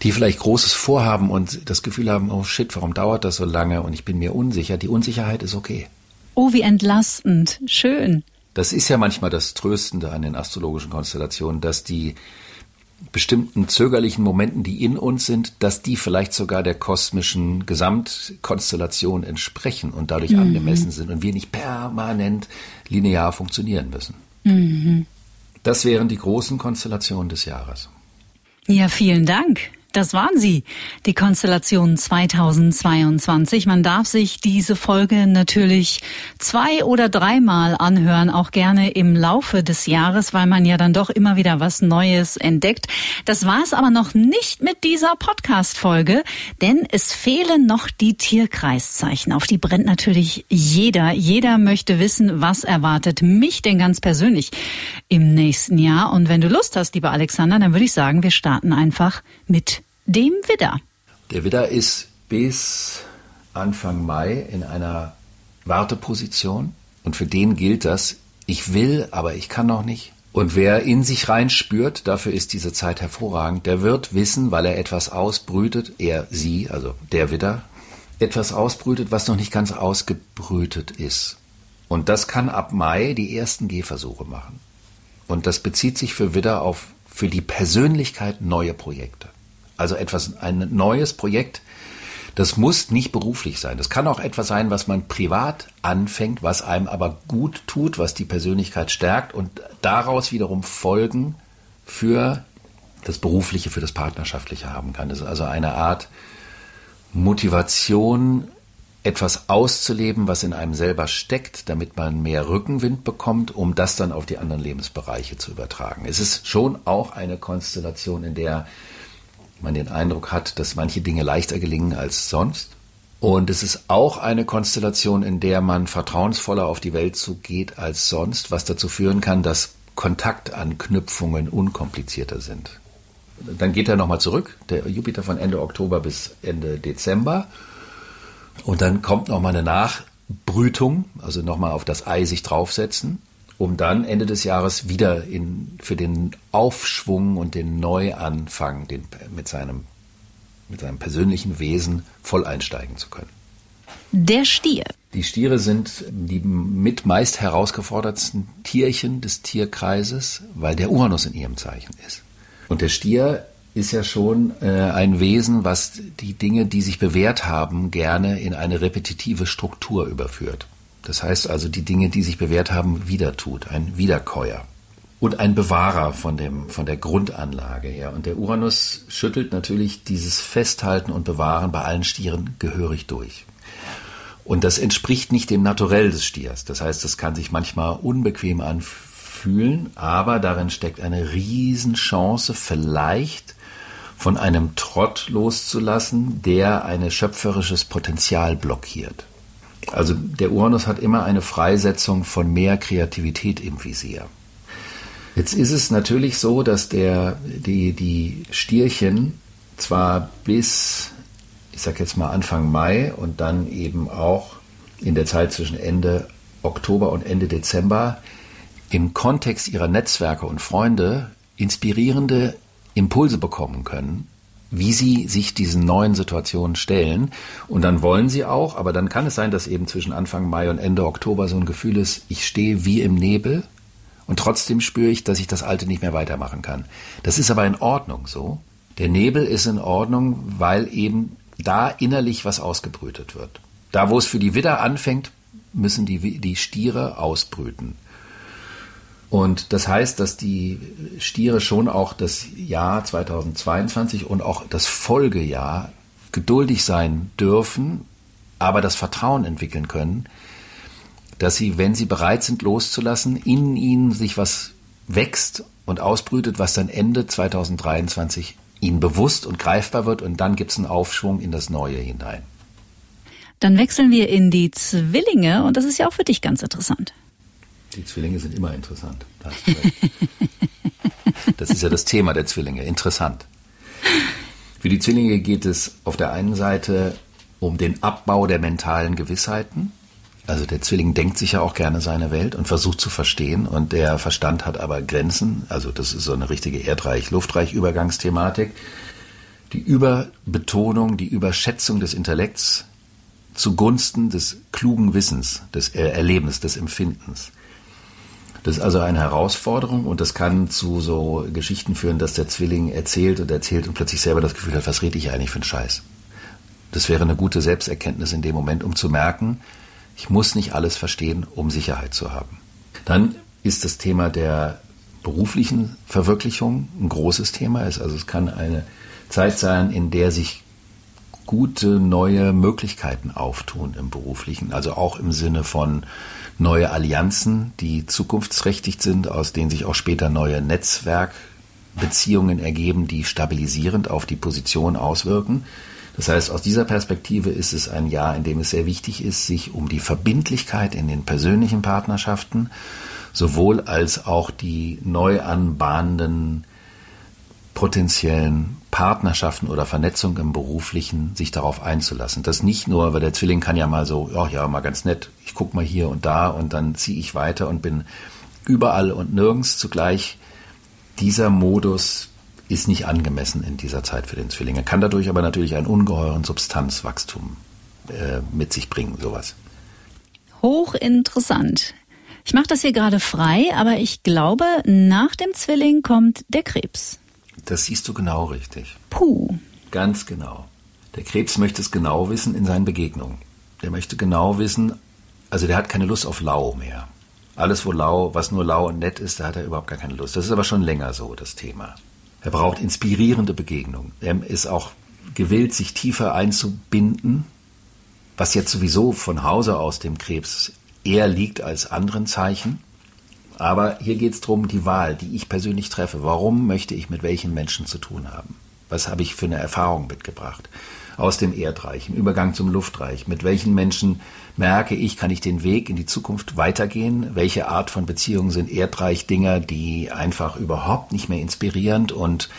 die vielleicht Großes vorhaben und das Gefühl haben, oh shit, warum dauert das so lange und ich bin mir unsicher, die Unsicherheit ist okay. Oh, wie entlastend. Schön. Das ist ja manchmal das Tröstende an den astrologischen Konstellationen, dass die bestimmten zögerlichen Momenten, die in uns sind, dass die vielleicht sogar der kosmischen Gesamtkonstellation entsprechen und dadurch mhm. angemessen sind und wir nicht permanent linear funktionieren müssen. Mhm. Das wären die großen Konstellationen des Jahres. Ja, vielen Dank. Das waren sie, die Konstellation 2022. Man darf sich diese Folge natürlich zwei oder dreimal anhören, auch gerne im Laufe des Jahres, weil man ja dann doch immer wieder was Neues entdeckt. Das war es aber noch nicht mit dieser Podcast-Folge, denn es fehlen noch die Tierkreiszeichen. Auf die brennt natürlich jeder. Jeder möchte wissen, was erwartet mich denn ganz persönlich im nächsten Jahr. Und wenn du Lust hast, lieber Alexander, dann würde ich sagen, wir starten einfach mit dem Widder. Der Widder ist bis Anfang Mai in einer Warteposition und für den gilt das, ich will, aber ich kann noch nicht. Und wer in sich rein spürt, dafür ist diese Zeit hervorragend, der wird wissen, weil er etwas ausbrütet, er, sie, also der Widder, etwas ausbrütet, was noch nicht ganz ausgebrütet ist. Und das kann ab Mai die ersten Gehversuche machen. Und das bezieht sich für Widder auf für die Persönlichkeit neue Projekte. Also etwas, ein neues Projekt. Das muss nicht beruflich sein. Das kann auch etwas sein, was man privat anfängt, was einem aber gut tut, was die Persönlichkeit stärkt und daraus wiederum Folgen für das Berufliche, für das Partnerschaftliche haben kann. Das ist also eine Art Motivation, etwas auszuleben, was in einem selber steckt, damit man mehr Rückenwind bekommt, um das dann auf die anderen Lebensbereiche zu übertragen. Es ist schon auch eine Konstellation, in der man den Eindruck hat, dass manche Dinge leichter gelingen als sonst. Und es ist auch eine Konstellation, in der man vertrauensvoller auf die Welt zugeht als sonst, was dazu führen kann, dass Kontaktanknüpfungen unkomplizierter sind. Dann geht er nochmal zurück, der Jupiter von Ende Oktober bis Ende Dezember. Und dann kommt nochmal eine Nachbrütung, also nochmal auf das Ei sich draufsetzen, um dann Ende des Jahres wieder in, für den Aufschwung und den Neuanfang den, mit seinem mit seinem persönlichen Wesen voll einsteigen zu können. Der Stier. Die Stiere sind die mit meist herausgefordertsten Tierchen des Tierkreises, weil der Uranus in ihrem Zeichen ist. Und der Stier ist ja schon äh, ein Wesen, was die Dinge, die sich bewährt haben, gerne in eine repetitive Struktur überführt. Das heißt also, die Dinge, die sich bewährt haben, wieder tut, ein Wiederkäuer und ein Bewahrer von dem, von der Grundanlage her. Und der Uranus schüttelt natürlich dieses Festhalten und Bewahren bei allen Stieren gehörig durch. Und das entspricht nicht dem Naturell des Stiers. Das heißt, das kann sich manchmal unbequem anfühlen, aber darin steckt eine Riesenchance, vielleicht von einem Trott loszulassen, der ein schöpferisches Potenzial blockiert. Also der Uranus hat immer eine Freisetzung von mehr Kreativität im Visier. Jetzt ist es natürlich so, dass der, die, die Stierchen zwar bis, ich sag jetzt mal Anfang Mai und dann eben auch in der Zeit zwischen Ende Oktober und Ende Dezember im Kontext ihrer Netzwerke und Freunde inspirierende Impulse bekommen können, wie sie sich diesen neuen Situationen stellen. Und dann wollen sie auch, aber dann kann es sein, dass eben zwischen Anfang Mai und Ende Oktober so ein Gefühl ist, ich stehe wie im Nebel und trotzdem spüre ich, dass ich das Alte nicht mehr weitermachen kann. Das ist aber in Ordnung so. Der Nebel ist in Ordnung, weil eben da innerlich was ausgebrütet wird. Da, wo es für die Widder anfängt, müssen die, die Stiere ausbrüten. Und das heißt, dass die Stiere schon auch das Jahr 2022 und auch das Folgejahr geduldig sein dürfen, aber das Vertrauen entwickeln können, dass sie, wenn sie bereit sind loszulassen, in ihnen sich was wächst und ausbrütet, was dann Ende 2023 ihnen bewusst und greifbar wird und dann gibt es einen Aufschwung in das Neue hinein. Dann wechseln wir in die Zwillinge und das ist ja auch für dich ganz interessant. Die Zwillinge sind immer interessant. Das ist ja das Thema der Zwillinge, interessant. Für die Zwillinge geht es auf der einen Seite um den Abbau der mentalen Gewissheiten, also der Zwilling denkt sich ja auch gerne seine Welt und versucht zu verstehen und der Verstand hat aber Grenzen. Also das ist so eine richtige Erdreich-Luftreich-Übergangsthematik. Die Überbetonung, die Überschätzung des Intellekts zugunsten des klugen Wissens, des Erlebens, des Empfindens. Das ist also eine Herausforderung und das kann zu so Geschichten führen, dass der Zwilling erzählt und erzählt und plötzlich selber das Gefühl hat, was rede ich eigentlich für einen Scheiß. Das wäre eine gute Selbsterkenntnis in dem Moment, um zu merken, ich muss nicht alles verstehen, um Sicherheit zu haben. Dann ist das Thema der beruflichen Verwirklichung ein großes Thema. Also es kann eine Zeit sein, in der sich gute neue Möglichkeiten auftun im beruflichen, also auch im Sinne von neue Allianzen, die zukunftsträchtig sind, aus denen sich auch später neue Netzwerkbeziehungen ergeben, die stabilisierend auf die Position auswirken. Das heißt, aus dieser Perspektive ist es ein Jahr, in dem es sehr wichtig ist, sich um die Verbindlichkeit in den persönlichen Partnerschaften sowohl als auch die neu anbahnenden potenziellen Partnerschaften oder Vernetzung im Beruflichen sich darauf einzulassen. Das nicht nur, weil der Zwilling kann ja mal so, ja, ja, mal ganz nett, ich guck mal hier und da und dann ziehe ich weiter und bin überall und nirgends zugleich. Dieser Modus ist nicht angemessen in dieser Zeit für den Zwilling. Er kann dadurch aber natürlich einen ungeheuren Substanzwachstum äh, mit sich bringen, sowas. Hochinteressant. Ich mache das hier gerade frei, aber ich glaube, nach dem Zwilling kommt der Krebs. Das siehst du genau richtig. Puh. Ganz genau. Der Krebs möchte es genau wissen in seinen Begegnungen. Der möchte genau wissen, also der hat keine Lust auf lau mehr. Alles, wo lau, was nur lau und nett ist, da hat er überhaupt gar keine Lust. Das ist aber schon länger so, das Thema. Er braucht inspirierende Begegnungen. Er ist auch gewillt, sich tiefer einzubinden, was jetzt sowieso von Hause aus dem Krebs eher liegt als anderen Zeichen. Aber hier geht es darum, die Wahl, die ich persönlich treffe. Warum möchte ich mit welchen Menschen zu tun haben? Was habe ich für eine Erfahrung mitgebracht? Aus dem Erdreich, im Übergang zum Luftreich. Mit welchen Menschen merke ich, kann ich den Weg in die Zukunft weitergehen? Welche Art von Beziehungen sind Erdreich-Dinger, die einfach überhaupt nicht mehr inspirierend und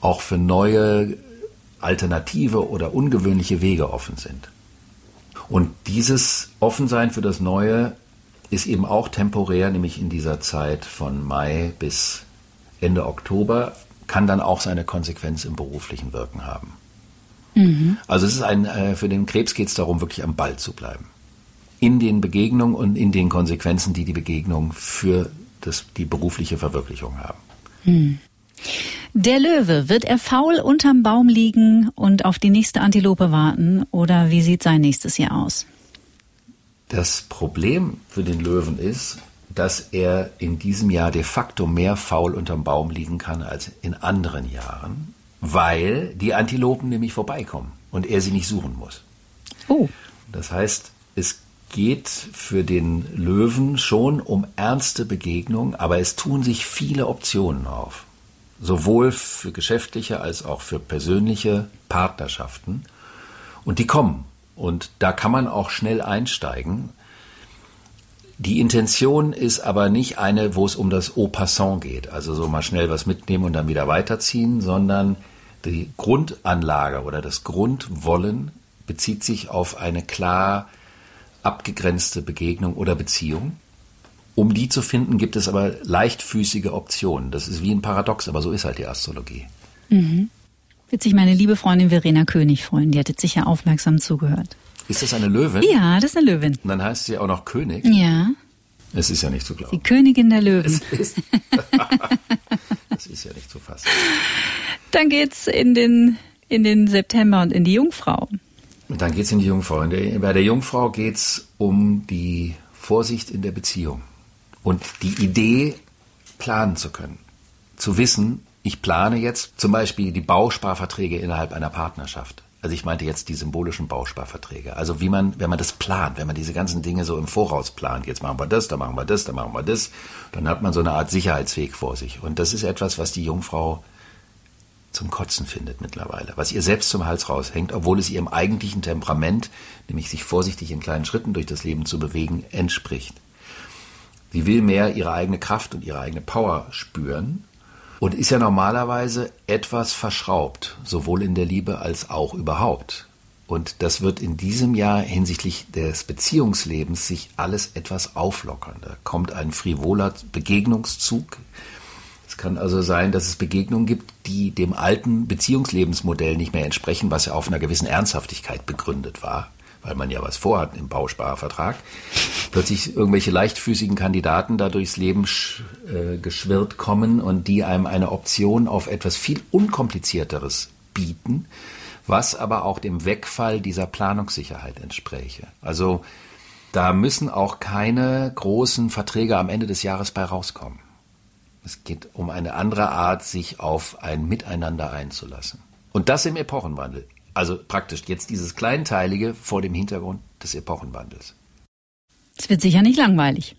auch für neue, alternative oder ungewöhnliche Wege offen sind? Und dieses Offensein für das Neue ist eben auch temporär, nämlich in dieser Zeit von Mai bis Ende Oktober, kann dann auch seine Konsequenz im beruflichen Wirken haben. Mhm. Also es ist ein, äh, für den Krebs geht es darum, wirklich am Ball zu bleiben. In den Begegnungen und in den Konsequenzen, die die Begegnung für das, die berufliche Verwirklichung haben. Mhm. Der Löwe, wird er faul unterm Baum liegen und auf die nächste Antilope warten oder wie sieht sein nächstes Jahr aus? Das Problem für den Löwen ist, dass er in diesem Jahr de facto mehr faul unterm Baum liegen kann als in anderen Jahren, weil die Antilopen nämlich vorbeikommen und er sie nicht suchen muss. Oh. Das heißt, es geht für den Löwen schon um ernste Begegnungen, aber es tun sich viele Optionen auf sowohl für geschäftliche als auch für persönliche Partnerschaften. Und die kommen. Und da kann man auch schnell einsteigen. Die Intention ist aber nicht eine, wo es um das Au passant geht, also so mal schnell was mitnehmen und dann wieder weiterziehen, sondern die Grundanlage oder das Grundwollen bezieht sich auf eine klar abgegrenzte Begegnung oder Beziehung. Um die zu finden, gibt es aber leichtfüßige Optionen. Das ist wie ein Paradox, aber so ist halt die Astrologie. Mhm. Wird sich meine liebe Freundin Verena König freuen. Die hat jetzt sicher aufmerksam zugehört. Ist das eine Löwin? Ja, das ist eine Löwin. Und dann heißt sie auch noch König? Ja. Es ist ja nicht zu glauben. Die Königin der Löwen. Es ist, das ist ja nicht zu fassen. Dann geht's in den, in den September und in die Jungfrau. Und dann geht's in die Jungfrau. Bei der Jungfrau geht's um die Vorsicht in der Beziehung. Und die Idee, planen zu können. Zu wissen, ich plane jetzt zum Beispiel die Bausparverträge innerhalb einer Partnerschaft. Also ich meinte jetzt die symbolischen Bausparverträge. Also wie man, wenn man das plant, wenn man diese ganzen Dinge so im Voraus plant, jetzt machen wir das, dann machen wir das, dann machen wir das, dann hat man so eine Art Sicherheitsweg vor sich. Und das ist etwas, was die Jungfrau zum Kotzen findet mittlerweile, was ihr selbst zum Hals raushängt, obwohl es ihrem eigentlichen Temperament, nämlich sich vorsichtig in kleinen Schritten durch das Leben zu bewegen, entspricht. Sie will mehr ihre eigene Kraft und ihre eigene Power spüren und ist ja normalerweise etwas verschraubt, sowohl in der Liebe als auch überhaupt. Und das wird in diesem Jahr hinsichtlich des Beziehungslebens sich alles etwas auflockern. Da kommt ein frivoler Begegnungszug. Es kann also sein, dass es Begegnungen gibt, die dem alten Beziehungslebensmodell nicht mehr entsprechen, was ja auf einer gewissen Ernsthaftigkeit begründet war weil man ja was vorhat im Bausparvertrag, plötzlich irgendwelche leichtfüßigen Kandidaten da durchs Leben äh, geschwirrt kommen und die einem eine Option auf etwas viel unkomplizierteres bieten, was aber auch dem Wegfall dieser Planungssicherheit entspräche. Also da müssen auch keine großen Verträge am Ende des Jahres bei rauskommen. Es geht um eine andere Art, sich auf ein Miteinander einzulassen. Und das im Epochenwandel. Also praktisch jetzt dieses Kleinteilige vor dem Hintergrund des Epochenwandels. Es wird sicher nicht langweilig.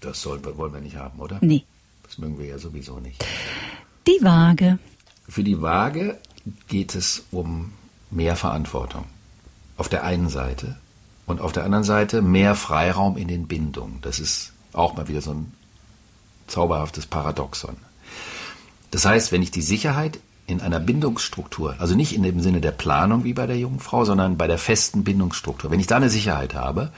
Das sollen, wollen wir nicht haben, oder? Nee. Das mögen wir ja sowieso nicht. Die Waage. Für die Waage geht es um mehr Verantwortung. Auf der einen Seite. Und auf der anderen Seite mehr Freiraum in den Bindungen. Das ist auch mal wieder so ein zauberhaftes Paradoxon. Das heißt, wenn ich die Sicherheit in einer Bindungsstruktur, also nicht in dem Sinne der Planung wie bei der jungen Frau, sondern bei der festen Bindungsstruktur. Wenn ich da eine Sicherheit habe,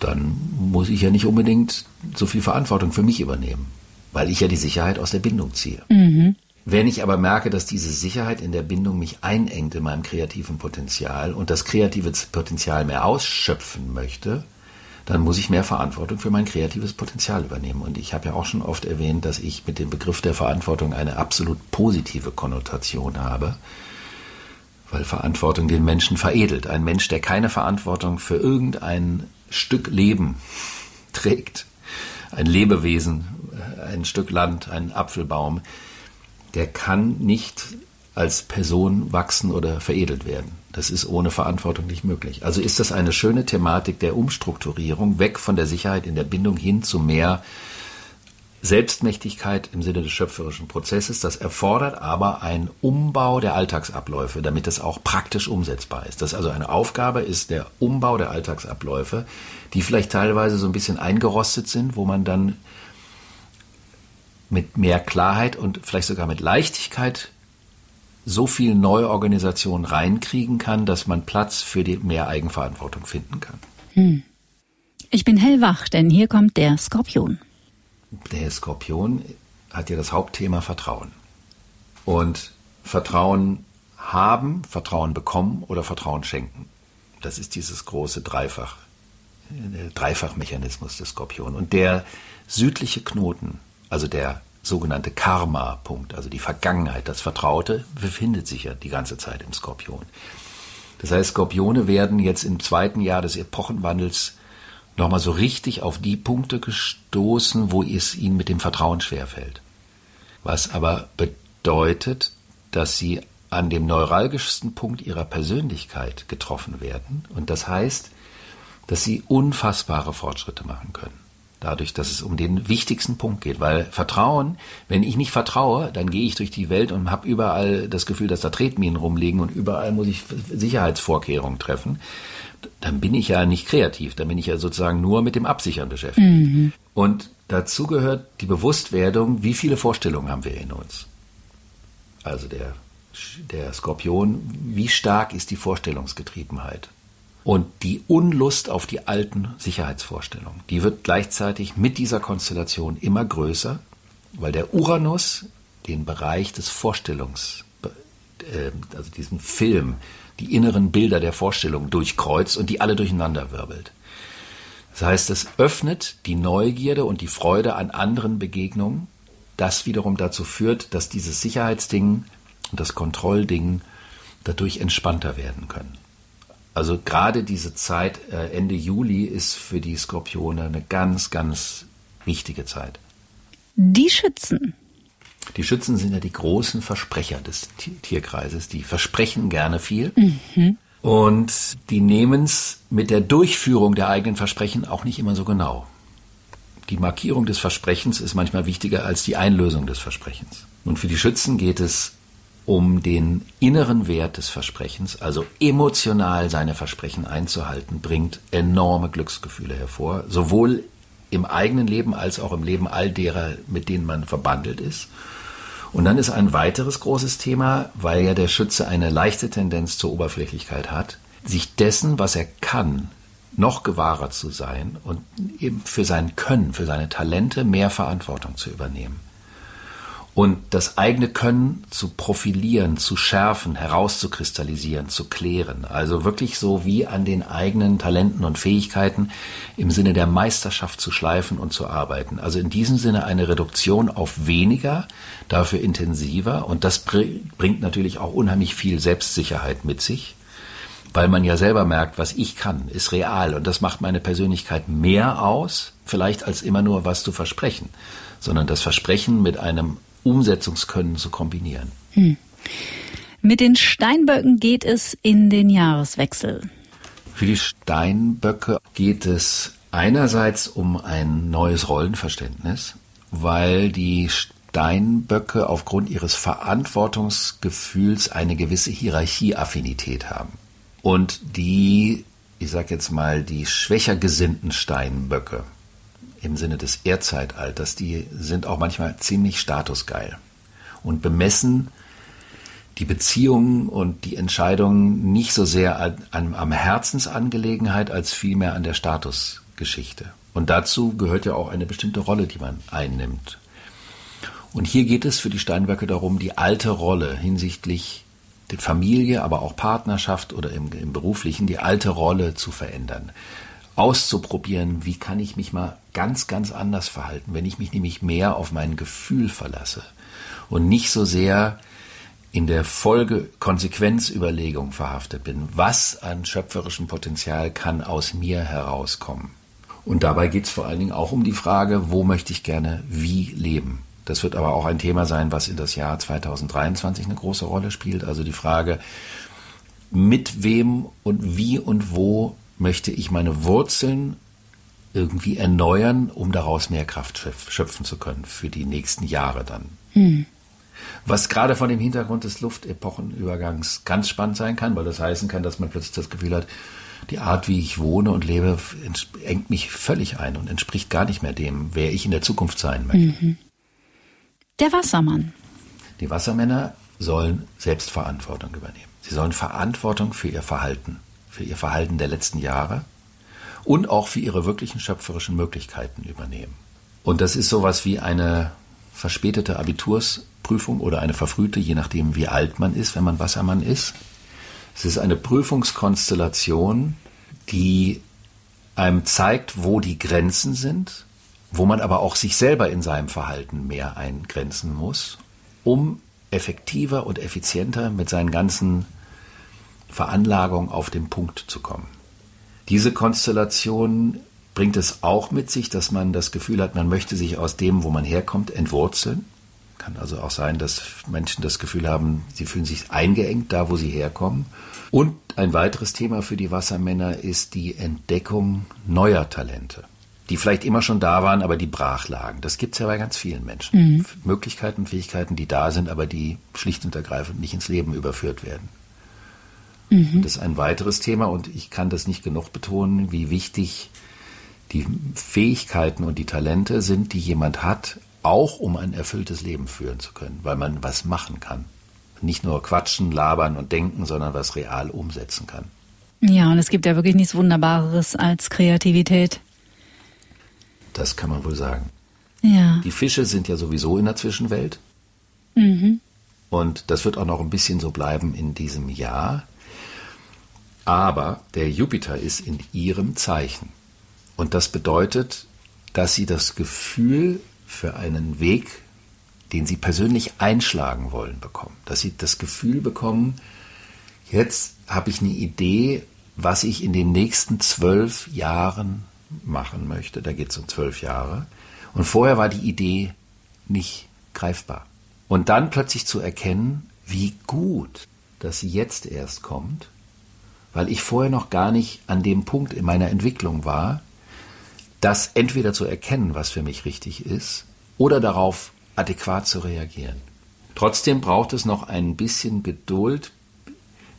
dann muss ich ja nicht unbedingt so viel Verantwortung für mich übernehmen, weil ich ja die Sicherheit aus der Bindung ziehe. Mhm. Wenn ich aber merke, dass diese Sicherheit in der Bindung mich einengt in meinem kreativen Potenzial und das kreative Potenzial mehr ausschöpfen möchte, dann muss ich mehr Verantwortung für mein kreatives Potenzial übernehmen. Und ich habe ja auch schon oft erwähnt, dass ich mit dem Begriff der Verantwortung eine absolut positive Konnotation habe, weil Verantwortung den Menschen veredelt. Ein Mensch, der keine Verantwortung für irgendein Stück Leben trägt, ein Lebewesen, ein Stück Land, ein Apfelbaum, der kann nicht als Person wachsen oder veredelt werden. Das ist ohne Verantwortung nicht möglich. Also ist das eine schöne Thematik der Umstrukturierung, weg von der Sicherheit in der Bindung hin zu mehr Selbstmächtigkeit im Sinne des schöpferischen Prozesses. Das erfordert aber einen Umbau der Alltagsabläufe, damit das auch praktisch umsetzbar ist. Das also eine Aufgabe ist der Umbau der Alltagsabläufe, die vielleicht teilweise so ein bisschen eingerostet sind, wo man dann mit mehr Klarheit und vielleicht sogar mit Leichtigkeit so viel Neuorganisation reinkriegen kann, dass man Platz für die mehr Eigenverantwortung finden kann. Hm. Ich bin hellwach, denn hier kommt der Skorpion. Der Skorpion hat ja das Hauptthema Vertrauen. Und Vertrauen haben, Vertrauen bekommen oder Vertrauen schenken. Das ist dieses große Dreifach, äh, Dreifachmechanismus des Skorpion. Und der südliche Knoten, also der sogenannte Karma-Punkt, also die Vergangenheit, das Vertraute, befindet sich ja die ganze Zeit im Skorpion. Das heißt, Skorpione werden jetzt im zweiten Jahr des Epochenwandels nochmal so richtig auf die Punkte gestoßen, wo es ihnen mit dem Vertrauen schwerfällt. Was aber bedeutet, dass sie an dem neuralgischsten Punkt ihrer Persönlichkeit getroffen werden. Und das heißt, dass sie unfassbare Fortschritte machen können. Dadurch, dass es um den wichtigsten Punkt geht. Weil Vertrauen, wenn ich nicht vertraue, dann gehe ich durch die Welt und habe überall das Gefühl, dass da Tretminen rumliegen und überall muss ich Sicherheitsvorkehrungen treffen dann bin ich ja nicht kreativ, dann bin ich ja sozusagen nur mit dem Absichern beschäftigt. Mhm. Und dazu gehört die Bewusstwerdung, wie viele Vorstellungen haben wir in uns. Also der, der Skorpion, wie stark ist die Vorstellungsgetriebenheit? Und die Unlust auf die alten Sicherheitsvorstellungen, die wird gleichzeitig mit dieser Konstellation immer größer, weil der Uranus den Bereich des Vorstellungs, äh, also diesen Film, die inneren Bilder der Vorstellung durchkreuzt und die alle durcheinander wirbelt. Das heißt, es öffnet die Neugierde und die Freude an anderen Begegnungen, das wiederum dazu führt, dass dieses Sicherheitsding und das Kontrollding dadurch entspannter werden können. Also gerade diese Zeit äh, Ende Juli ist für die Skorpione eine ganz, ganz wichtige Zeit. Die Schützen die Schützen sind ja die großen Versprecher des Tierkreises. Die versprechen gerne viel. Mhm. Und die nehmen es mit der Durchführung der eigenen Versprechen auch nicht immer so genau. Die Markierung des Versprechens ist manchmal wichtiger als die Einlösung des Versprechens. Und für die Schützen geht es um den inneren Wert des Versprechens, also emotional seine Versprechen einzuhalten, bringt enorme Glücksgefühle hervor, sowohl im eigenen Leben als auch im Leben all derer, mit denen man verbandelt ist. Und dann ist ein weiteres großes Thema, weil ja der Schütze eine leichte Tendenz zur Oberflächlichkeit hat, sich dessen, was er kann, noch gewahrer zu sein und eben für sein Können, für seine Talente mehr Verantwortung zu übernehmen und das eigene Können zu profilieren, zu schärfen, herauszukristallisieren, zu klären. Also wirklich so wie an den eigenen Talenten und Fähigkeiten im Sinne der Meisterschaft zu schleifen und zu arbeiten. Also in diesem Sinne eine Reduktion auf weniger, dafür intensiver und das bringt natürlich auch unheimlich viel Selbstsicherheit mit sich. Weil man ja selber merkt, was ich kann, ist real und das macht meine Persönlichkeit mehr aus, vielleicht als immer nur was zu versprechen, sondern das Versprechen mit einem Umsetzungskönnen zu kombinieren. Hm. Mit den Steinböcken geht es in den Jahreswechsel. Für die Steinböcke geht es einerseits um ein neues Rollenverständnis, weil die Steinböcke aufgrund ihres Verantwortungsgefühls eine gewisse Hierarchieaffinität haben. Und die, ich sag jetzt mal, die schwächer gesinnten Steinböcke, im Sinne des Erdzeitalters, die sind auch manchmal ziemlich statusgeil und bemessen die Beziehungen und die Entscheidungen nicht so sehr an, am Herzensangelegenheit als vielmehr an der Statusgeschichte. Und dazu gehört ja auch eine bestimmte Rolle, die man einnimmt. Und hier geht es für die Steinböcke darum, die alte Rolle hinsichtlich der Familie, aber auch Partnerschaft oder im, im beruflichen, die alte Rolle zu verändern auszuprobieren, wie kann ich mich mal ganz, ganz anders verhalten, wenn ich mich nämlich mehr auf mein Gefühl verlasse und nicht so sehr in der Folge Konsequenzüberlegung verhaftet bin. Was an schöpferischem Potenzial kann aus mir herauskommen? Und dabei geht es vor allen Dingen auch um die Frage, wo möchte ich gerne wie leben? Das wird aber auch ein Thema sein, was in das Jahr 2023 eine große Rolle spielt. Also die Frage, mit wem und wie und wo möchte ich meine Wurzeln irgendwie erneuern, um daraus mehr Kraft schöpfen zu können für die nächsten Jahre dann. Hm. Was gerade von dem Hintergrund des Luftepochenübergangs ganz spannend sein kann, weil das heißen kann, dass man plötzlich das Gefühl hat, die Art, wie ich wohne und lebe, engt mich völlig ein und entspricht gar nicht mehr dem, wer ich in der Zukunft sein möchte. Mhm. Der Wassermann. Die Wassermänner sollen Selbstverantwortung übernehmen. Sie sollen Verantwortung für ihr Verhalten, für ihr Verhalten der letzten Jahre und auch für ihre wirklichen schöpferischen Möglichkeiten übernehmen. Und das ist sowas wie eine verspätete Abitursprüfung oder eine verfrühte, je nachdem wie alt man ist, wenn man Wassermann ist. Es ist eine Prüfungskonstellation, die einem zeigt, wo die Grenzen sind, wo man aber auch sich selber in seinem Verhalten mehr eingrenzen muss, um effektiver und effizienter mit seinen ganzen Veranlagungen auf den Punkt zu kommen. Diese Konstellation bringt es auch mit sich, dass man das Gefühl hat, man möchte sich aus dem, wo man herkommt, entwurzeln. Kann also auch sein, dass Menschen das Gefühl haben, sie fühlen sich eingeengt da, wo sie herkommen. Und ein weiteres Thema für die Wassermänner ist die Entdeckung neuer Talente, die vielleicht immer schon da waren, aber die brach lagen. Das gibt es ja bei ganz vielen Menschen. Mhm. Möglichkeiten, Fähigkeiten, die da sind, aber die schlicht und ergreifend nicht ins Leben überführt werden. Mhm. Das ist ein weiteres Thema und ich kann das nicht genug betonen, wie wichtig die Fähigkeiten und die Talente sind, die jemand hat, auch um ein erfülltes Leben führen zu können, weil man was machen kann. Nicht nur quatschen, labern und denken, sondern was real umsetzen kann. Ja, und es gibt ja wirklich nichts Wunderbareres als Kreativität. Das kann man wohl sagen. Ja. Die Fische sind ja sowieso in der Zwischenwelt. Mhm. Und das wird auch noch ein bisschen so bleiben in diesem Jahr. Aber der Jupiter ist in ihrem Zeichen. Und das bedeutet, dass sie das Gefühl für einen Weg, den sie persönlich einschlagen wollen, bekommen. Dass sie das Gefühl bekommen, jetzt habe ich eine Idee, was ich in den nächsten zwölf Jahren machen möchte. Da geht es um zwölf Jahre. Und vorher war die Idee nicht greifbar. Und dann plötzlich zu erkennen, wie gut, dass sie jetzt erst kommt weil ich vorher noch gar nicht an dem Punkt in meiner Entwicklung war, das entweder zu erkennen, was für mich richtig ist, oder darauf adäquat zu reagieren. Trotzdem braucht es noch ein bisschen Geduld,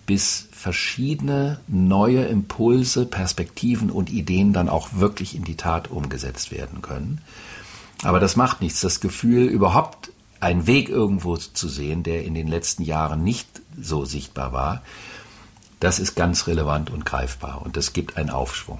bis verschiedene neue Impulse, Perspektiven und Ideen dann auch wirklich in die Tat umgesetzt werden können. Aber das macht nichts. Das Gefühl, überhaupt einen Weg irgendwo zu sehen, der in den letzten Jahren nicht so sichtbar war, das ist ganz relevant und greifbar und das gibt einen Aufschwung.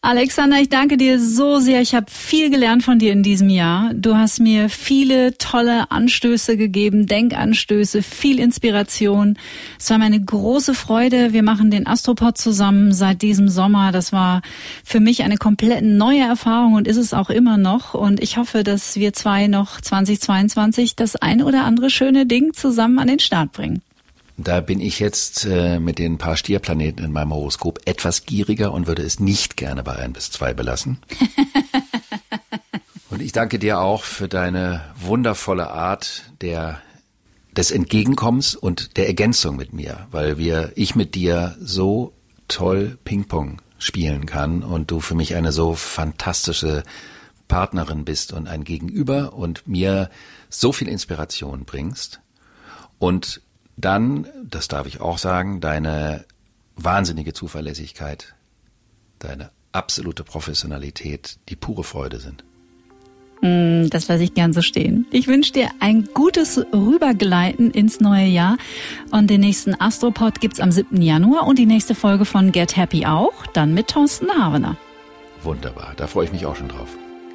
Alexander, ich danke dir so sehr. Ich habe viel gelernt von dir in diesem Jahr. Du hast mir viele tolle Anstöße gegeben, Denkanstöße, viel Inspiration. Es war meine große Freude. Wir machen den Astropod zusammen seit diesem Sommer. Das war für mich eine komplett neue Erfahrung und ist es auch immer noch. Und ich hoffe, dass wir zwei noch 2022 das ein oder andere schöne Ding zusammen an den Start bringen. Da bin ich jetzt äh, mit den paar Stierplaneten in meinem Horoskop etwas gieriger und würde es nicht gerne bei ein bis zwei belassen. und ich danke dir auch für deine wundervolle Art der des Entgegenkommens und der Ergänzung mit mir, weil wir ich mit dir so toll Ping-Pong spielen kann und du für mich eine so fantastische Partnerin bist und ein Gegenüber und mir so viel Inspiration bringst. Und dann, das darf ich auch sagen, deine wahnsinnige Zuverlässigkeit, deine absolute Professionalität, die pure Freude sind. Mm, das lasse ich gern so stehen. Ich wünsche dir ein gutes Rübergleiten ins neue Jahr. Und den nächsten Astropod gibt's am 7. Januar und die nächste Folge von Get Happy auch, dann mit Thorsten Havener. Wunderbar, da freue ich mich auch schon drauf.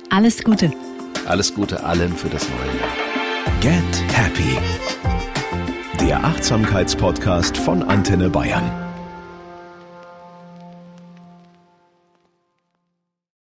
Alles Gute. Alles Gute allen für das neue Jahr. Get Happy der Achtsamkeitspodcast von Antenne Bayern.